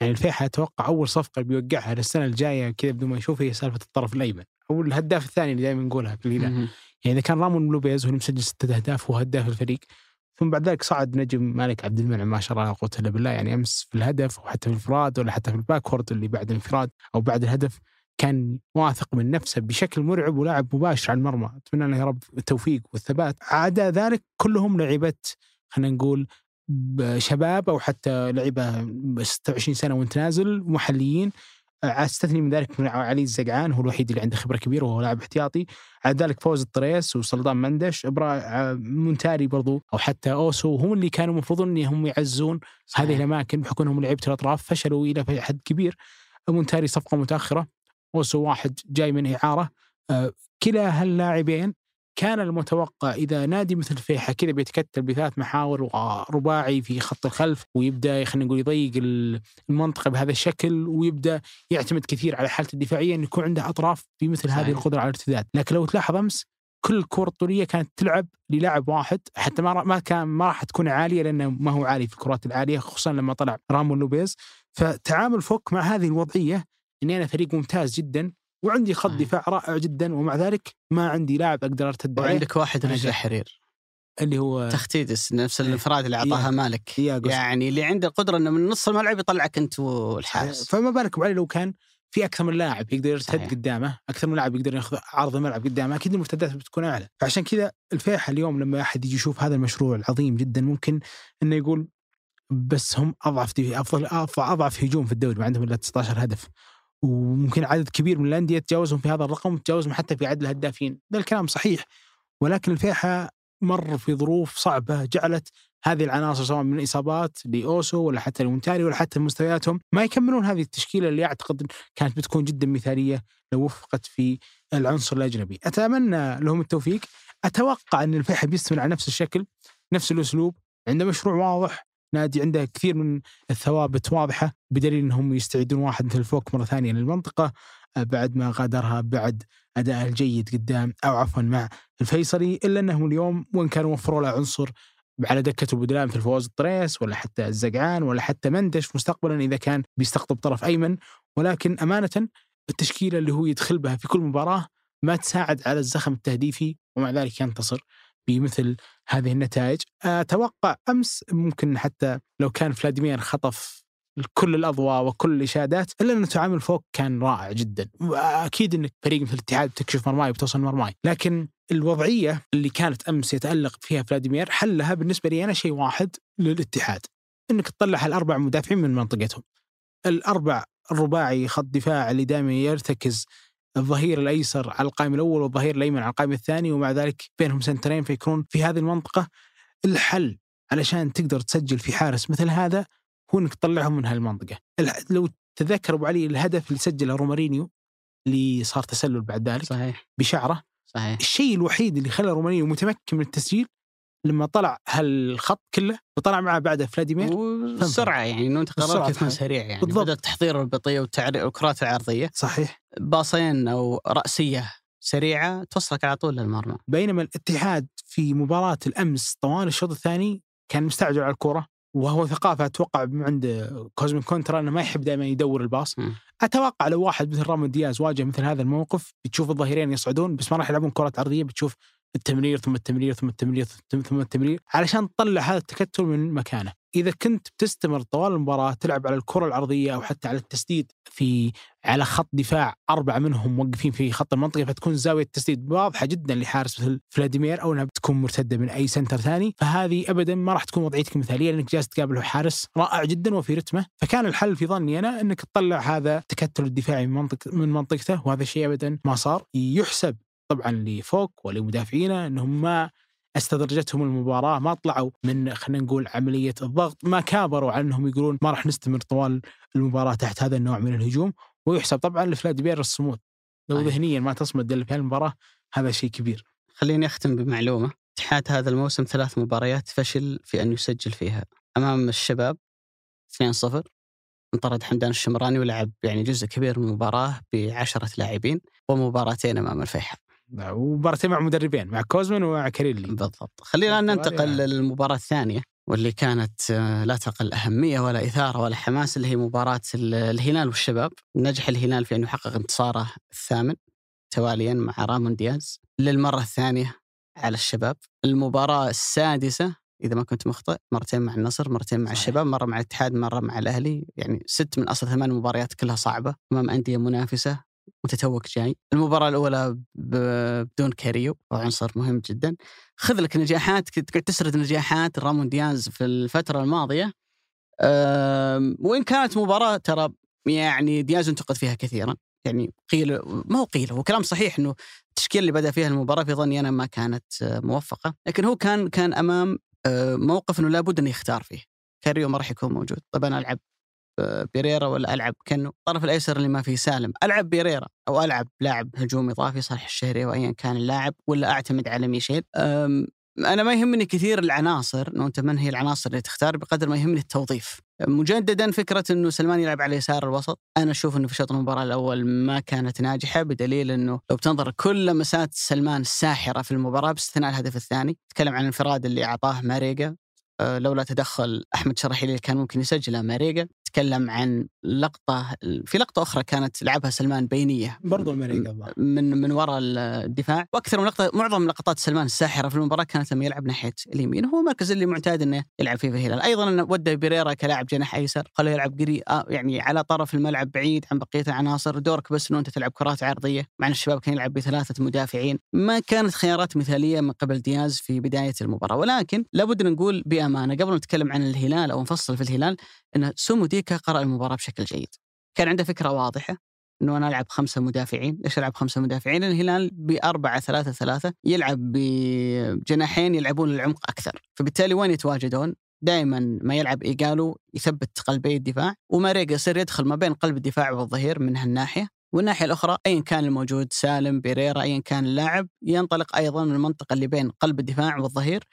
يعني الفيحة أتوقع أول صفقة بيوقعها للسنة الجاية كذا بدون ما يشوف هي سالفة الطرف الأيمن. أو الهداف الثاني اللي دائما نقولها في الهلال. يعني إذا كان رامون لوبيز هو اللي مسجل ستة أهداف وهو هداف الفريق. ثم بعد ذلك صعد نجم مالك عبد المنعم ما شاء الله لا قوة إلا بالله. يعني أمس في الهدف وحتى في الانفراد ولا حتى في الباكورد اللي بعد الانفراد أو بعد الهدف. كان واثق من نفسه بشكل مرعب ولاعب مباشر على المرمى. أتمنى له يا رب التوفيق والثبات. عدا ذلك كلهم لعيبة خلينا نقول شباب أو حتى لعيبة 26 سنة وانت نازل محليين. أستثني من ذلك من علي الزقعان هو الوحيد اللي عنده خبرة كبيرة وهو لاعب احتياطي. على ذلك فوز الطريس وسلطان مندش ع- مونتاري برضو أو حتى أوسو هم اللي كانوا المفروض انهم يعزون صحيح. هذه الأماكن بحكم إنهم لعيبه الاطراف فشلوا إلى حد كبير. مونتاري صفقة متأخرة. اوسو واحد جاي من إعارة. آه، كلا هاللاعبين كان المتوقع إذا نادي مثل فيحة كذا بيتكتل بثلاث محاور ورباعي في خط الخلف ويبدأ خلينا نقول يضيق ال- المنطقة بهذا الشكل ويبدأ يعتمد كثير على حالته الدفاعية إنه يكون عنده أطراف بمثل هذه. القدرة على الارتداد، لكن لو تلاحظ أمس كل الكور الطوليه كانت تلعب للاعب واحد حتى ما ما كان ما راح تكون عالية لأنه ما هو عالي في الكرات العالية خصوصا لما طلع رامون لوبيز. فتعامل فوك مع هذه الوضعية اني أنا فريق ممتاز جدا وعندي خط. دفاع رائع جدا ومع ذلك ما عندي لاعب أقدر ارتد عليه وعندك واحد نجاح. حرير اللي هو تختيدس نفس الانفراد اللي أعطاها. مالك. يعني اللي عنده القدره إنه من نص الملعب يطلعك أنت والحارس فما بالك علي لو كان في أكثر من لاعب يقدر يرتد. قدامه، أكثر من لاعب يقدر ياخذ عرض الملعب قدامه، أكيد المرتدات بتكون أعلى، فعشان كذا الفيحة اليوم لما أحد يجي يشوف هذا المشروع العظيم جدا ممكن إنه يقول بس هم أضعف دي افضل أضعف, هجوم في الدوري ما عندهم إلا 19 هدف. وممكن عدد كبير من الأندية تجاوزهم في هذا الرقم تجاوزهم حتى في عدد الهدافين، ده الكلام صحيح ولكن الفيحة مر في ظروف صعبة جعلت هذه العناصر سواء من الإصابات لأوسو ولا حتى المونتاري ولا حتى مستوياتهم ما يكملون هذه التشكيلة اللي أعتقد كانت بتكون جدا مثالية لو وفقت في العنصر الأجنبي. أتمنى لهم التوفيق، أتوقع أن الفيحة بيستمر على نفس الشكل، نفس الأسلوب، عنده مشروع واضح، نادي عنده كثير من الثوابت واضحة بدليل إنهم يستعيدون واحد مثل فوك مرة ثانية للمنطقة آه، بعد ما غادرها بعد ادائه الجيد قدام أو عفوا مع الفيصلي إلا أنهم اليوم وإن كانوا وفروا له عنصر على دكة البدلاء مثل فواز الطريس ولا حتى الزقعان ولا حتى مندش مستقبلا إذا كان بيستقطب طرف أيمن. ولكن أمانة التشكيلة اللي هو يدخل بها في كل مباراة ما تساعد على الزخم التهديفي ومع ذلك ينتصر. بمثل هذه النتائج. أتوقع أمس ممكن حتى لو كان فلاديمير خطف كل الأضواء وكل الإشادات إلا أن تعامل فوق كان رائع جدا. وأكيد انك فريق مثل الاتحاد تكشف مرماي وتوصل مرماي. لكن الوضعية اللي كانت أمس يتالق فيها فلاديمير حلها بالنسبة لي أنا شيء واحد للاتحاد إنك تطلع الأربع مدافعين من منطقتهم. الأربع الرباعي خط دفاع اللي دائما يرتكز الظهير الأيسر على القائم الأول والظهير الأيمن على القائم الثاني ومع ذلك بينهم سنترين فيكونون في هذه المنطقة. الحل علشان تقدر تسجل في حارس مثل هذا هو إنك تطلعهم من هالمنطقه لو تذكر أبو علي الهدف اللي سجله رومارينيو اللي صار تسلل بعد ذلك صحيح. بشعره. صحيح. الشيء الوحيد اللي خلى رومارينيو متمكن من التسجيل لما طلع هالخط كله وطلع معه بعده فلاديمير والسرعه يعني إنه أنت قرارك يكون تحت. سريع يعني بالضبط. بدل التحضير البطيء والتعر- والكرات العرضية صحيح باصين أو رأسية سريعة توصلك على طول للمرمى بينما الاتحاد في مباراة الأمس طوال الشوط الثاني كان مستعجل على الكرة وهو ثقافة أتوقع من عند كوزمين كونترا أنه ما يحب دائما يدور الباص مم. أتوقع لو واحد مثل رامون دياز واجه مثل هذا الموقف بتشوف الظهيرين يصعدون بس ما راح يلعبون كرات عرضية بتشوف التمرير ثم التمرير ثم التمرير ثم التمرير علشان تطلع هذا التكتل من مكانه. إذا كنت بتستمر طوال المباراة تلعب على الكرة العرضية أو حتى على التسديد في على خط دفاع أربعة منهم موقفين في خط المنطقة فتكون زاوية التسديد واضحة جدا لحارس مثل فلاديمير أو إنها بتكون مرتدة من أي سنتر ثاني. فهذه ابدا ما راح تكون وضعيتك مثاليه لأنك جالس تقابل حارس رائع جدا وفي رتمه. فكان الحل في ظني أنا إنك تطلع هذا التكتل الدفاعي من من منطقته وهذا الشيء ابدا ما صار. يحسب طبعا لفوك ولمدافعينه انهم ما استدرجتهم المباراة ما طلعوا من خلينا نقول عملية الضغط ما كابروا على إنهم يقولون ما راح نستمر طوال المباراة تحت هذا النوع من الهجوم. ويحسب طبعا لفلاد بير الصمود. لو صحيح. ذهنيا ما تصمد إلا في المباراه هذا شيء كبير. خليني أختم بمعلومة. اتحاد هذا الموسم ثلاث مباريات فشل في أن يسجل فيها. أمام الشباب 2-0 انطرد حمدان الشمراني ولعب يعني جزء كبير من المباراة بعشرة لاعبين ومباراتين أمام الفيحاء. ومباراتين مع مدربين مع كوزمان ومع كاريلي. بالضبط. خلينا ننتقل يعني. للمباراة الثانية واللي كانت آه، لا تقل أهمية ولا إثارة ولا حماس اللي هي مباراة ال- الهلال والشباب. نجح الهلال في أن يحقق انتصاره الثامن تواليا مع رامون دياز. للمرة الثانية على الشباب. المباراة السادسة إذا ما كنت مخطئ مرتين مع النصر مرتين مع صحيح. الشباب مرة مع الاتحاد مرة مع الأهلي. يعني ست من أصل ثمان مباريات كلها صعبة أمام أندية منافسة. متوقع جاي. المباراة الأولى ب- بدون كاريو وعنصر مهم جدا. خذ لك نجاحات كنت قاعد تسرد نجاحات رامون دياز في الفترة الماضية. أم، وإن كانت مباراة ترى يعني دياز انتقد فيها كثيرا. يعني قيل ما هو قيل هو كلام صحيح إنه التشكيله اللي بدأ فيها المباراة في ظني أنا ما كانت آه، موفقة. لكن هو كان كان أمام آه، موقف إنه لابد انه يختار فيه. كاريو ما راح يكون موجود. طب أنا ألعب. بيريرا ولا ألعب؟ كنو الطرف الأيسر اللي ما فيه سالم. ألعب بيريرا أو ألعب لاعب هجوم اضافي صالح الشهري وايا كان اللاعب ولا أعتمد على ميشيل. أنا ما يهمني كثير العناصر انه أنت من هي العناصر اللي تختار بقدر ما يهمني التوظيف. مجددا فكرة إنه سلمان يلعب على يسار الوسط. أنا أشوف إنه في شوط المباراة الأول ما كانت ناجحة بدليل إنه لو بتنظر كل لمسات سلمان الساحره في المباراة باستثناء الهدف الثاني. تكلم عن الانفراد اللي أعطاه ماريجا. آه، لولا تدخل أحمد شرحيلي كان ممكن يسجلها ماريجا. تكلم عن لقطة في لقطة أخرى كانت لعبها سلمان بينية برضو أمريكا من من وراء الدفاع. وأكثر من لقطة معظم لقطات سلمان الساحرة في المباراة كانت لما يلعب ناحية اليمين هو المركز اللي معتاد إنه يلعب فيه في الهلال أيضا انه ودى بيريرا كلاعب جناح أيسر خليه يلعب قري آه يعني على طرف الملعب بعيد عن بقية العناصر. دورك بس إنه أنت تلعب كرات عرضية مع إن الشباب كان يلعب بثلاثة مدافعين. ما كانت خيارات مثالية من قبل دياز في بداية المباراة. ولكن لابد نقول بأمانة قبل ما نتكلم عن الهلال أو نفصل في الهلال إن سومو ديكا قرأ المباراة بشكل جيد. كان عنده فكرة واضحة إنه أنا ألعب خمسة مدافعين، ليش ألعب خمسة مدافعين؟ الهلال بأربعة ثلاثة ثلاثة يلعب بجناحين يلعبون العمق أكثر، فبالتالي وين يتواجدون؟ دائما ما يلعب إيجالو يثبت قلبي الدفاع وماريجا يصير يدخل ما بين قلب الدفاع والظهير من هالناحية. والناحية الأخرى ايا كان الموجود سالم بيريرا ايا كان اللاعب ينطلق أيضا من المنطقة اللي بين قلب الدفاع والظهير.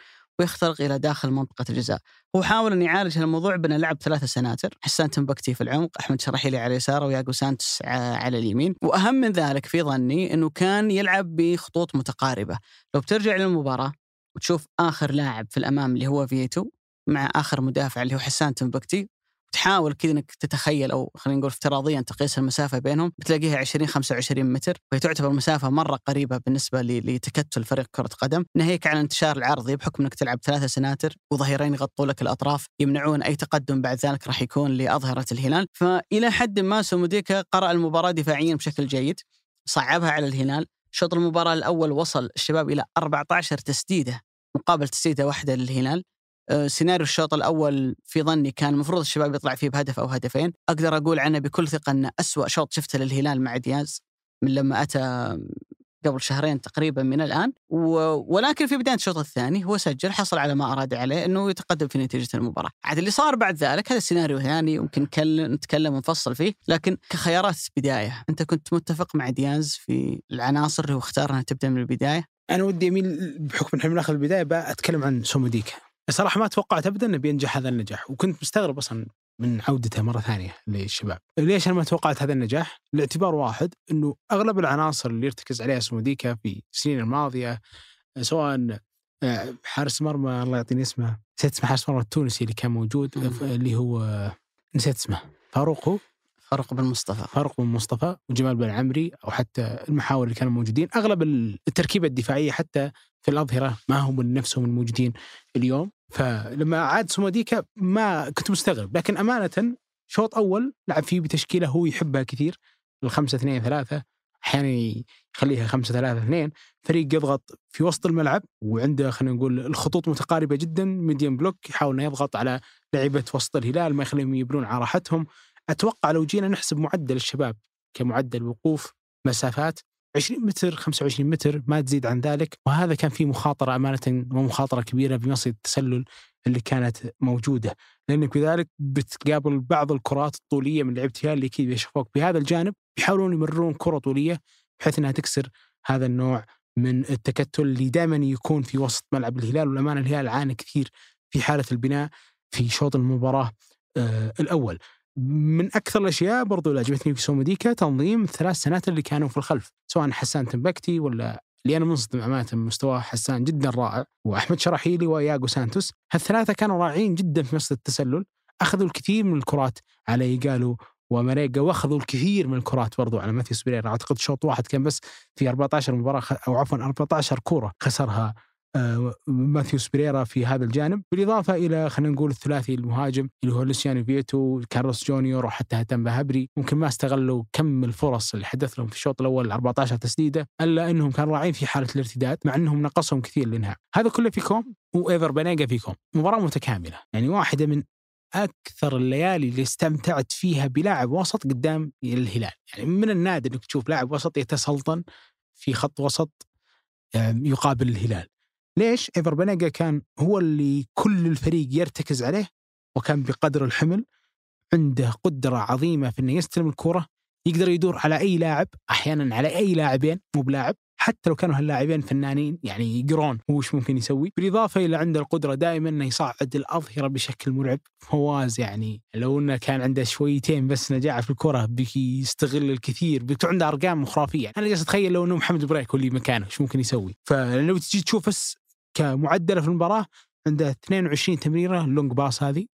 ويخترق إلى داخل منطقة الجزاء. هو حاول أن يعالج هالموضوع بأنه لعب ثلاثة سناتر، حسان تنبكتي في العمق، أحمد شرحيلي على اليسار وياغو سانتوس ع- على اليمين، وأهم من ذلك في ظني إنه كان يلعب بخطوط متقاربة، لو بترجع للمباراة وتشوف آخر لاعب في الأمام اللي هو فيتو مع آخر مدافع اللي هو حسان تنبكتي تحاول كذا إنك تتخيل أو خلينا نقول افتراضيا تقيس المسافة بينهم بتلاقيها 20 25 متر وهي تعتبر مسافة مرة قريبة بالنسبة لتكتل فريق كرة قدم. ناهيك عن الانتشار العرضي بحكم إنك تلعب ثلاثة سناتر وظهيرين يغطوا لك الأطراف يمنعون أي تقدم بعد ذلك راح يكون لأظهرة الهلال. فإلى حد ما سوموديكا قرأ المباراة دفاعيا بشكل جيد صعبها على الهلال. شوط المباراة الأول وصل الشباب إلى 14 تسديدة مقابل تسديدة واحدة للهلال. سيناريو الشوط الأول في ظني كان المفروض الشباب يطلع فيه بهدف أو هدفين، أقدر أقول عنه بكل ثقة إنه أسوأ شوط شفته للهلال مع دياز من لما أتى قبل شهرين تقريبا من الآن. و... ولكن في بداية الشوط الثاني هو سجل حصل على ما أراد عليه إنه يتقدم في نتيجة المباراة، عاد اللي صار بعد ذلك هذا سيناريو ثاني يمكن نتكلم نتكلم ونفصل فيه، لكن كخيارات بداية أنت كنت متفق مع دياز في العناصر اللي هو اختار إنها تبدأ من البداية؟ أنا ودي اميل بحكم ان بناخذ البداية بقى أتكلم عن سوموديكا صراحة ما توقعت ابدا إنه بينجح هذا النجاح وكنت مستغرب أصلا من عودته مرة ثانية للشباب. ليش أنا ما توقعت هذا النجاح؟ لاعتبار واحد إنه أغلب العناصر اللي يرتكز عليها سوموديكا في السنين الماضية سواء آه، حارس مرمى الله يعطيني اسمه نسيت اسمه حارس مرمى التونسي اللي كان موجود. اللي هو نسيت اسمه فاروق هو فاروق بن مصطفى فاروق بن مصطفى وجمال بن عمري أو حتى المحاور اللي كانوا موجودين أغلب التركيبة الدفاعية حتى في الأظهرة ما هم من نفسهم الموجودين اليوم. فلما عاد سوموديكا ما كنت مستغرب لكن أمانة شوط أول لعب فيه بتشكيلة هو يحبها كثير. الخمسة اثنين ثلاثة أحيانا يخليها خمسة ثلاثة اثنين. فريق يضغط في وسط الملعب وعنده خلينا نقول الخطوط متقاربة جدا medium block يحاول إنه يضغط على لعيبة وسط الهلال ما يخليهم يبنون على راحتهم. أتوقع لو جينا نحسب معدل الشباب كمعدل وقوف مسافات 20 متر 25 متر ما تزيد عن ذلك. وهذا كان فيه مخاطرة أمانة ومخاطرة كبيرة بمصيد التسلل اللي كانت موجودة. لأنك بذلك بتقابل بعض الكرات الطولية من لعيبة الهلال اللي كذا يشوفوك بهذا الجانب يحاولون يمررون كرة طولية بحيث أنها تكسر هذا النوع من التكتل اللي دائما يكون في وسط ملعب الهلال. والأمانة الهلال عانى كثير في حالة البناء في شوط المباراة آه الأول. من أكثر الأشياء برضو اللي عجبتني في سوموديكا تنظيم الثلاث سناتر اللي كانوا في الخلف سواء حسان تنبكتي ولا اللي أنا منصدم امانه مستوى حسان جدا رائع وأحمد شرحيلي وياغو سانتوس هالثلاثة كانوا رائعين جدا في مسألة التسلل أخذوا الكثير من الكرات على إيجالو وماريجا وأخذوا الكثير من الكرات برضو على ماثيوس بيريرا أعتقد شوط واحد كان بس في 14 مباراة أو عفوا 14 كوره خسرها ماثيوس بيريرا في هذا الجانب بالإضافة إلى خلينا نقول الثلاثي المهاجم اللي هو لوسيانو فيتو كارلوس جونيور وحتى هتان باهبري ممكن ما استغلوا كم الفرص اللي حدث لهم في الشوط الأول 14 تسديدة إلا أنهم كانوا رائعين في حالة الارتداد مع أنهم نقصهم كثير الإنهاء هذا كله فيكم وإيفر بنيجا فيكم مباراة متكاملة. يعني واحدة من أكثر الليالي اللي استمتعت فيها بلاعب وسط قدام الهلال، يعني من النادر إنك تشوف لاعب وسط يتسلطن في خط وسط يقابل الهلال. ليش؟ ايفر بنجا كان هو اللي كل الفريق يرتكز عليه وكان بقدر الحمل عنده قدرة عظيمة في إنه يستلم الكرة يقدر يدور على أي لاعب أحيانا على أي لاعبين مو بلاعب حتى لو كانوا هاللاعبين فنانين يعني يقرون هو وش ممكن يسوي؟ بالإضافة إلى عنده القدرة دائما إنه يصعد الأظهرة بشكل مرعب فواز يعني. لو إنه كان عنده شويتين بس نجاعة في الكرة بيستغل الكثير بيكون عنده أرقام خرافية. أنا جالس أتخيل لو إنه محمد بريك هو اللي مكانه إيش ممكن يسوي؟ فلو تجي تشوف بس كمعدلة في المباراة عنده 22 تمريرة ال long pass هذه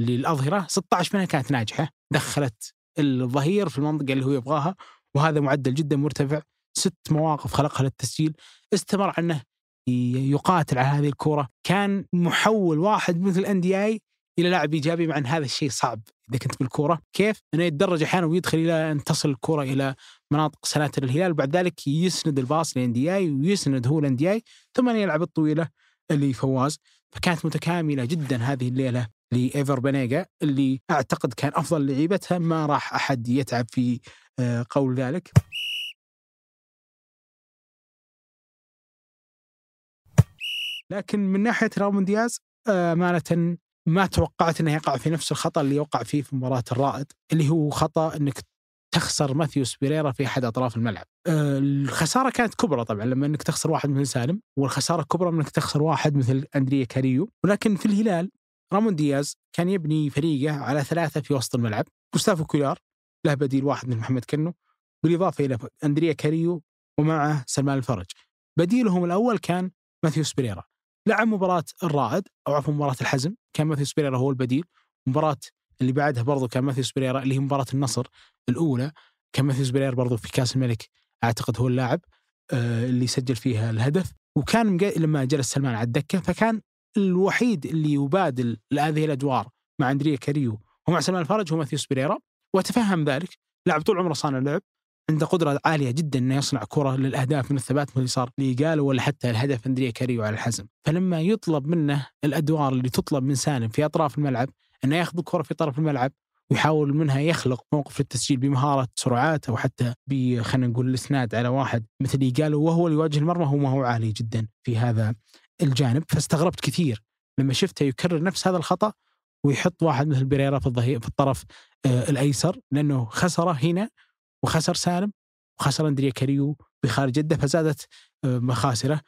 اللي الاظهره 16 منها كانت ناجحة. دخلت الظهير في المنطقة اللي هو يبغاها وهذا معدل جدا مرتفع. ست مواقف خلقها للتسجيل. استمر عنه يقاتل على هذه الكرة كان محول واحد مثل ان دي اي إلى لاعب إيجابي مع أن هذا الشيء صعب إذا كنت بالكورة. كيف؟ أنه يتدرج أحيانا ويدخل إلى أن تصل الكره إلى مناطق سناتر الهلال. وبعد ذلك يسند الباص لأن دي اي ويسند هو لأن دي اي ثم يلعب الطويلة اللي فواز. فكانت متكاملة جدا هذه الليلة لايفر بنيجا اللي أعتقد كان أفضل لعيبتها. ما راح أحد يتعب في آه، قول ذلك. لكن من ناحية رامون دياز آه، أمانة ما توقعت إنه يقع في نفس الخطأ اللي وقع فيه في مباراة الرائد اللي هو خطأ إنك تخسر ماثيوس بيريرا في أحد أطراف الملعب. آه، الخسارة كانت كبرى طبعا لما إنك تخسر واحد مثل سالم والخسارة الكبرى إنك تخسر واحد مثل أندريا كاريو ولكن في الهلال رامون دياز كان يبني فريقه على ثلاثة في وسط الملعب جوستافو كويلار له بديل واحد من محمد كنو بالإضافة إلى أندريه كاريو ومعه سلمان الفرج. بديلهم الأول كان ماثيوس بيريرا. لعب مباراة الرائد أو عفوا مباراة الحزم كان ماثيوس بيريرا هو البديل مباراة اللي بعدها برضو كان ماثيوس بيريرا اللي هي مباراة النصر الأولى كان ماثيوس بيريرا برضو في كأس الملك أعتقد هو اللاعب آه اللي سجل فيها الهدف. وكان لما جلس سلمان على الدكة فكان الوحيد اللي يبادل هذه الأدوار مع أندريه كاريو ومع سلمان الفرج هو ماثيوس بيريرا وأتفهم ذلك لاعب طول عمره صانع لعب عنده قدرة عالية جدا إنه يصنع كرة للأهداف من الثبات مثل اللي صار لإيجالو ولا حتى الهدف أندريه كاريو على الحزم، فلما يطلب منه الأدوار اللي تطلب من سالم في أطراف الملعب إنه ياخذ الكرة في طرف الملعب ويحاول منها يخلق موقف للتسجيل بمهارة سرعات أو حتى خلينا نقول الإسناد على واحد مثل إيجالو وهو اللي يواجه المرمى هو ما هو عالي جدا في هذا الجانب. فاستغربت كثير لما شفته يكرر نفس هذا الخطأ ويحط واحد مثل بيريرا في الظهير في الطرف آه الأيسر لأنه خسره هنا وخسر سالم وخسر أندريا كاريو بخارج جدة فزادت آه، مخاسرة.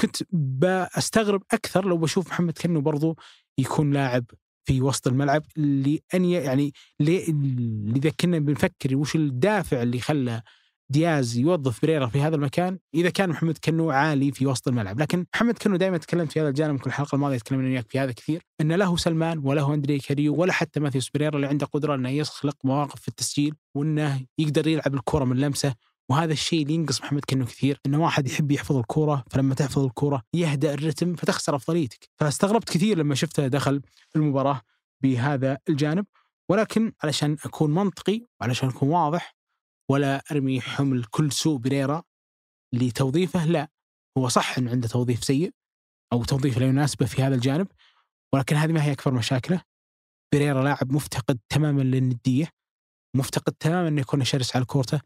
كنت بستغرب أكثر لو بشوف محمد كنو برضو يكون لاعب في وسط الملعب لأن يعني اذا كنا بنفكر وش الدافع اللي خلى دياز يوظف بريرا في هذا المكان إذا كان محمد كنو عالي في وسط الملعب، لكن محمد كنو دائما تكلمت في هذا الجانب في الحلقة الماضية تكلمنا وياك في هذا كثير ان له سلمان وله أندري كاريو ولا حتى ماثيوس بريرا اللي عنده قدرة إنه يخلق مواقف في التسجيل وإنه يقدر يلعب الكرة من لمسه وهذا الشيء اللي ينقص محمد كنو كثير إنه واحد يحب يحفظ الكورة فلما تحفظ الكورة يهدأ الرتم فتخسر أفضليتك. فاستغربت كثير لما شفته دخل المباراة بهذا الجانب ولكن علشان أكون منطقي وعلشان أكون واضح ولا أرمي حمل كل سوء بريرا لتوظيفه لا هو صح إنه عنده توظيف سيء أو توظيف لا يناسبه في هذا الجانب ولكن هذه ما هي أكبر مشاكله. بريرا لاعب مفتقد تماما للندية مفتقد تماما إنه يكون شرس على كورته.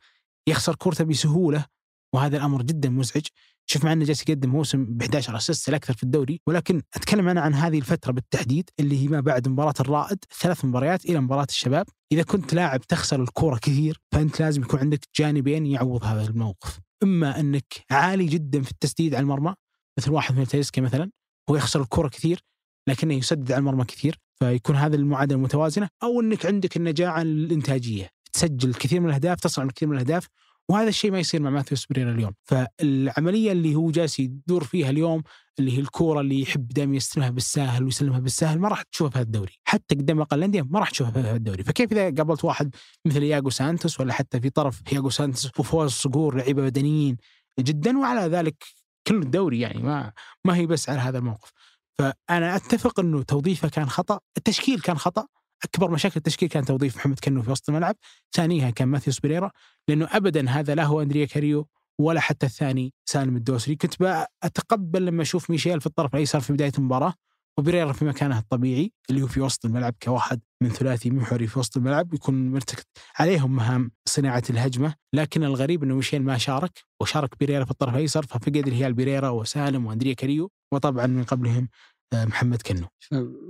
يخسر كورته بسهولة وهذا الأمر جدا مزعج. شوف مع إنه جالس يقدم موسم ب 11 assist الأكثر في الدوري ولكن أتكلم أنا عن هذه الفترة بالتحديد اللي هي ما بعد مباراة الرائد ثلاث مباريات إلى مباراة الشباب. إذا كنت لاعب تخسر الكورة كثير فأنت لازم يكون عندك جانبين يعوض هذا الموقف. إما أنك عالي جدا في التسديد على المرمى مثل واحد من تيسكي مثلا هو يخسر الكورة كثير لكنه يسدد على المرمى كثير فيكون هذا المعادلة متوازنة. أو أنك عندك النجاعة الإنتاجية. تسجل الكثير من الأهداف تصنع الكثير من الأهداف وهذا الشيء ما يصير مع ماثيوس بريرا اليوم. فالعملية اللي هو جالس يدور فيها اليوم اللي هي الكورة اللي يحب دائما يستلمها بالساهل ويسلمها بالساهل ما راح تشوفها في هذا الدوري. حتى قدام أقل الانديه ما راح تشوفها في هذا الدوري. فكيف إذا قابلت واحد مثل ياغو سانتوس ولا حتى في طرف ياغو سانتوس وفوز صقور لعيبة بدنيين جدا وعلى ذلك كل الدوري يعني ما ما هي بس على هذا الموقف. فأنا أتفق إنه توظيفه كان خطأ التشكيل كان خطأ أكبر مشاكل التشكيل كان توظيف محمد كنو في وسط الملعب ثانيها كان ماثيوس بريرا لأنه ابدا هذا لا هو أندريا كاريو ولا حتى الثاني سالم الدوسري. كنت أتقبل لما أشوف ميشيل في الطرف الأيسر في بداية المباراة وبريرا في مكانه الطبيعي اللي هو في وسط الملعب كواحد من ثلاثي محوري في وسط الملعب يكون مرتكز عليهم مهام صناعة الهجمة. لكن الغريب إنه ميشيل ما شارك وشارك بريرا في الطرف الأيسر ففقد الهلال بريرا وسالم وأندريا كاريو وطبعا من قبلهم محمد كنو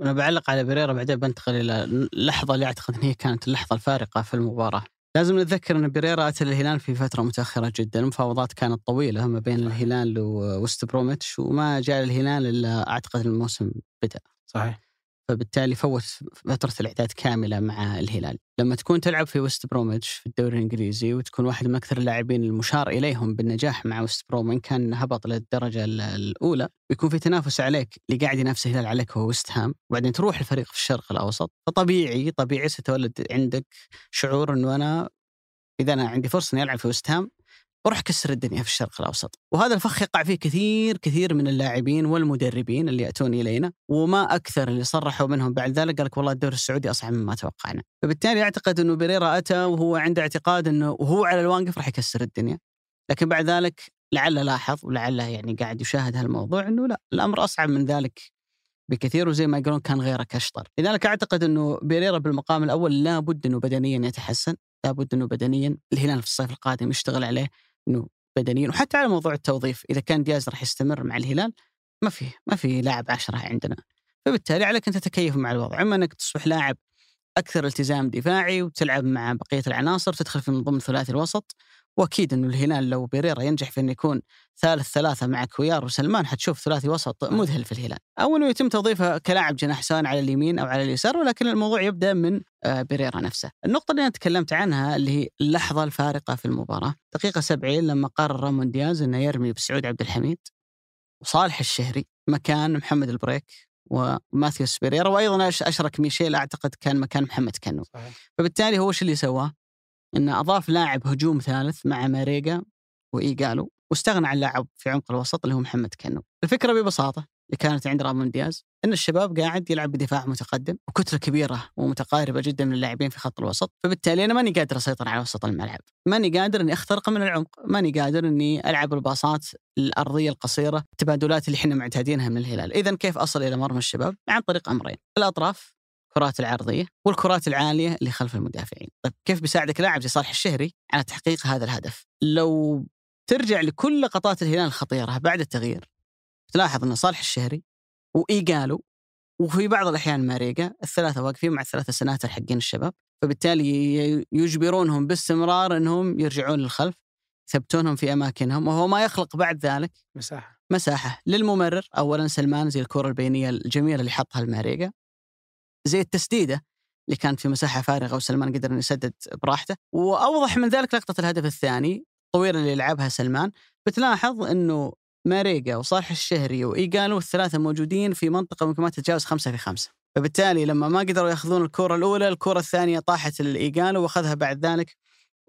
أنا بعلق على بريرا بعدين بنتقل إلى اللحظة اللي أعتقد إن هي كانت اللحظة الفارقة في المباراة. لازم نتذكر إن بريرا أتى الهلال في فترة متأخرة جدا، المفاوضات كانت طويلة ما بين الهلال ووست بروميتش وما جاء الهلال إلا أعتقد الموسم بدأ. صحيح فبالتالي فوت فترة الإعداد كاملة مع الهلال. لما تكون تلعب في وست بروميتش في الدوري الإنجليزي وتكون واحد من أكثر اللاعبين المشار إليهم بالنجاح مع وست بروم إن كان هبط للدرجة الأولى بيكون في تنافس عليك اللي قاعد ينافس الهلال عليك هو وست هام وبعدين تروح الفريق في الشرق الأوسط. فطبيعي طبيعي ستولد عندك شعور أنه أنا إذا أنا عندي فرصة إني ألعب في وست هام وراح كسر الدنيا في الشرق الأوسط، وهذا الفخ يقع فيه كثير كثير من اللاعبين والمدربين اللي يأتون إلينا، وما أكثر اللي صرحوا منهم بعد ذلك قال لك والله الدوري السعودي أصعب مما توقعنا، فبالتالي أعتقد إنه بريرا أتى وهو عنده اعتقاد إنه وهو على الواقف راح يكسر الدنيا، لكن بعد ذلك لعله لاحظ ولعله يعني قاعد يشاهد هالموضوع إنه لا الأمر أصعب من ذلك بكثير وزي ما يقولون كان غيرك اشطر، لذلك أعتقد إنه بيريرا بالمقام الأول لابد إنه بدنيا يتحسن، لابد إنه بدنيا الهلال في الصيف القادم يشتغل عليه إنه بدنيا وحتى على موضوع التوظيف إذا كان دياز راح يستمر مع الهلال ما في ما في لاعب عشرة عندنا. فبالتالي عليك ان تتكيف مع الوضع. أما إنك تصبح لاعب أكثر التزام دفاعي وتلعب مع بقية العناصر تدخل في من ضمن ثلاثي الوسط وأكيد إنه الهلال لو بيريرا ينجح في إنه يكون ثالث ثلاثة مع كويار وسلمان حتشوف ثلاثي وسط مذهل في الهلال. أو إنه يتم توظيفه كلاعب جناح سواء على اليمين أو على اليسار ولكن الموضوع يبدأ من آه، بيريرا نفسه. النقطة اللي أنا تكلمت عنها اللي هي اللحظة الفارقة في المباراة. دقيقة 70 لما قرر رامون دياز إنه يرمي بسعود عبد الحميد وصالح الشهري مكان محمد البريك وماثيوس بيريرا وأيضا أشرك ميشيل أعتقد كان مكان محمد كنو صحيح. فبالتالي هو إيش اللي سواه؟ إنه أضاف لاعب هجوم ثالث مع ماريجا وايجالو واستغنى عن لاعب في عمق الوسط اللي هو محمد كنو. الفكرة ببساطة اللي كانت عند رامون دياز إن الشباب قاعد يلعب بدفاع متقدم وكتلة كبيرة ومتقاربة جدا من اللاعبين في خط الوسط، فبالتالي أنا ماني قادر أسيطر على وسط الملعب، ماني قادر إني أخترق من العمق، ماني قادر إني ألعب الباصات الأرضية القصيرة، التبادلات اللي إحنا معتادينها من الهلال، اذا كيف أصل إلى مرمى الشباب؟ عن طريق أمرين، الأطراف الكرات العرضية والكرات العالية اللي خلف المدافعين. طيب كيف بيساعدك لاعب زي صالح الشهري على تحقيق هذا الهدف؟ لو ترجع لكل لقطات الهلال الخطيرة بعد التغيير تلاحظ إن صالح الشهري وإيجالو وفي بعض الأحيان ماريجا الثلاثة واقفين مع الثلاثة سناتر حقين الشباب فبالتالي يجبرونهم باستمرار إنهم يرجعون للخلف يثبتونهم في أماكنهم وهو ما يخلق بعد ذلك مساحة مساحة للممرر اولا سلمان زي الكرة البينية الجميلة اللي حطها الماريجا زي التسديدة اللي كانت في مساحة فارغة وسلمان قدر إنه يسدد براحته. وأوضح من ذلك لقطة الهدف الثاني الطويله اللي لعبها سلمان. بتلاحظ إنه ماريجا وصالح الشهري وإيجالو الثلاثة موجودين في منطقة ممكن ما تتجاوز خمسة في خمسة. فبالتالي لما ما قدروا يأخذون الكرة الأولى الكرة الثانية طاحت الايجالو وأخذها بعد ذلك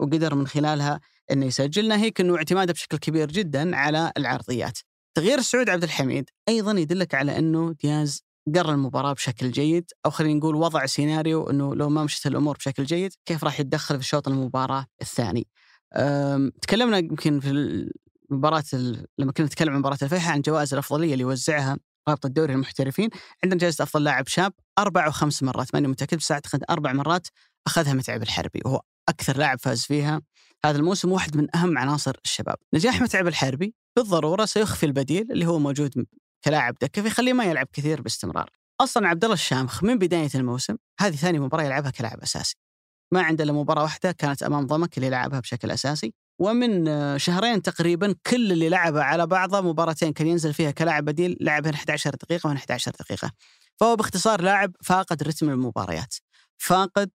وقدر من خلالها إنه يسجل ناهيك إنه اعتماده بشكل كبير جدا على العرضيات. تغيير سعود عبد الحميد أيضا يدلك على إنه دياز قرا المباراة بشكل جيد أو خلينا نقول وضع سيناريو إنه لو ما مشت الأمور بشكل جيد كيف راح يتدخل في شوط المباراة الثاني. تكلمنا يمكن في المباراه ال- لما كنا نتكلم عن مباراة الفيحاء عن جوائز الأفضلية اللي يوزعها رابطه الدوري للمحترفين عندنا جائزة أفضل لاعب شاب أربع أو خمس مرات ماني متأكد بس أعتقد أربع مرات أخذها متعب الحربي وهو أكثر لاعب فاز فيها هذا الموسم واحد من أهم عناصر الشباب. نجاح متعب الحربي بالضرورة سيخفي البديل اللي هو موجود كلاعب دكة فيخليه ما يلعب كثير باستمرار. أصلا عبد الله الشامخ من بداية الموسم هذه ثاني مباراة يلعبها كلاعب أساسي. ما عنده الا مباراة واحدة كانت أمام ضمك اللي لعبها بشكل أساسي ومن آه، شهرين تقريبا كل اللي لعبها على بعضه مباراتين كان ينزل فيها كلاعب بديل لعبها 11 دقيقة و 11 دقيقة. فهو باختصار لاعب فاقد رتم المباريات. فاقد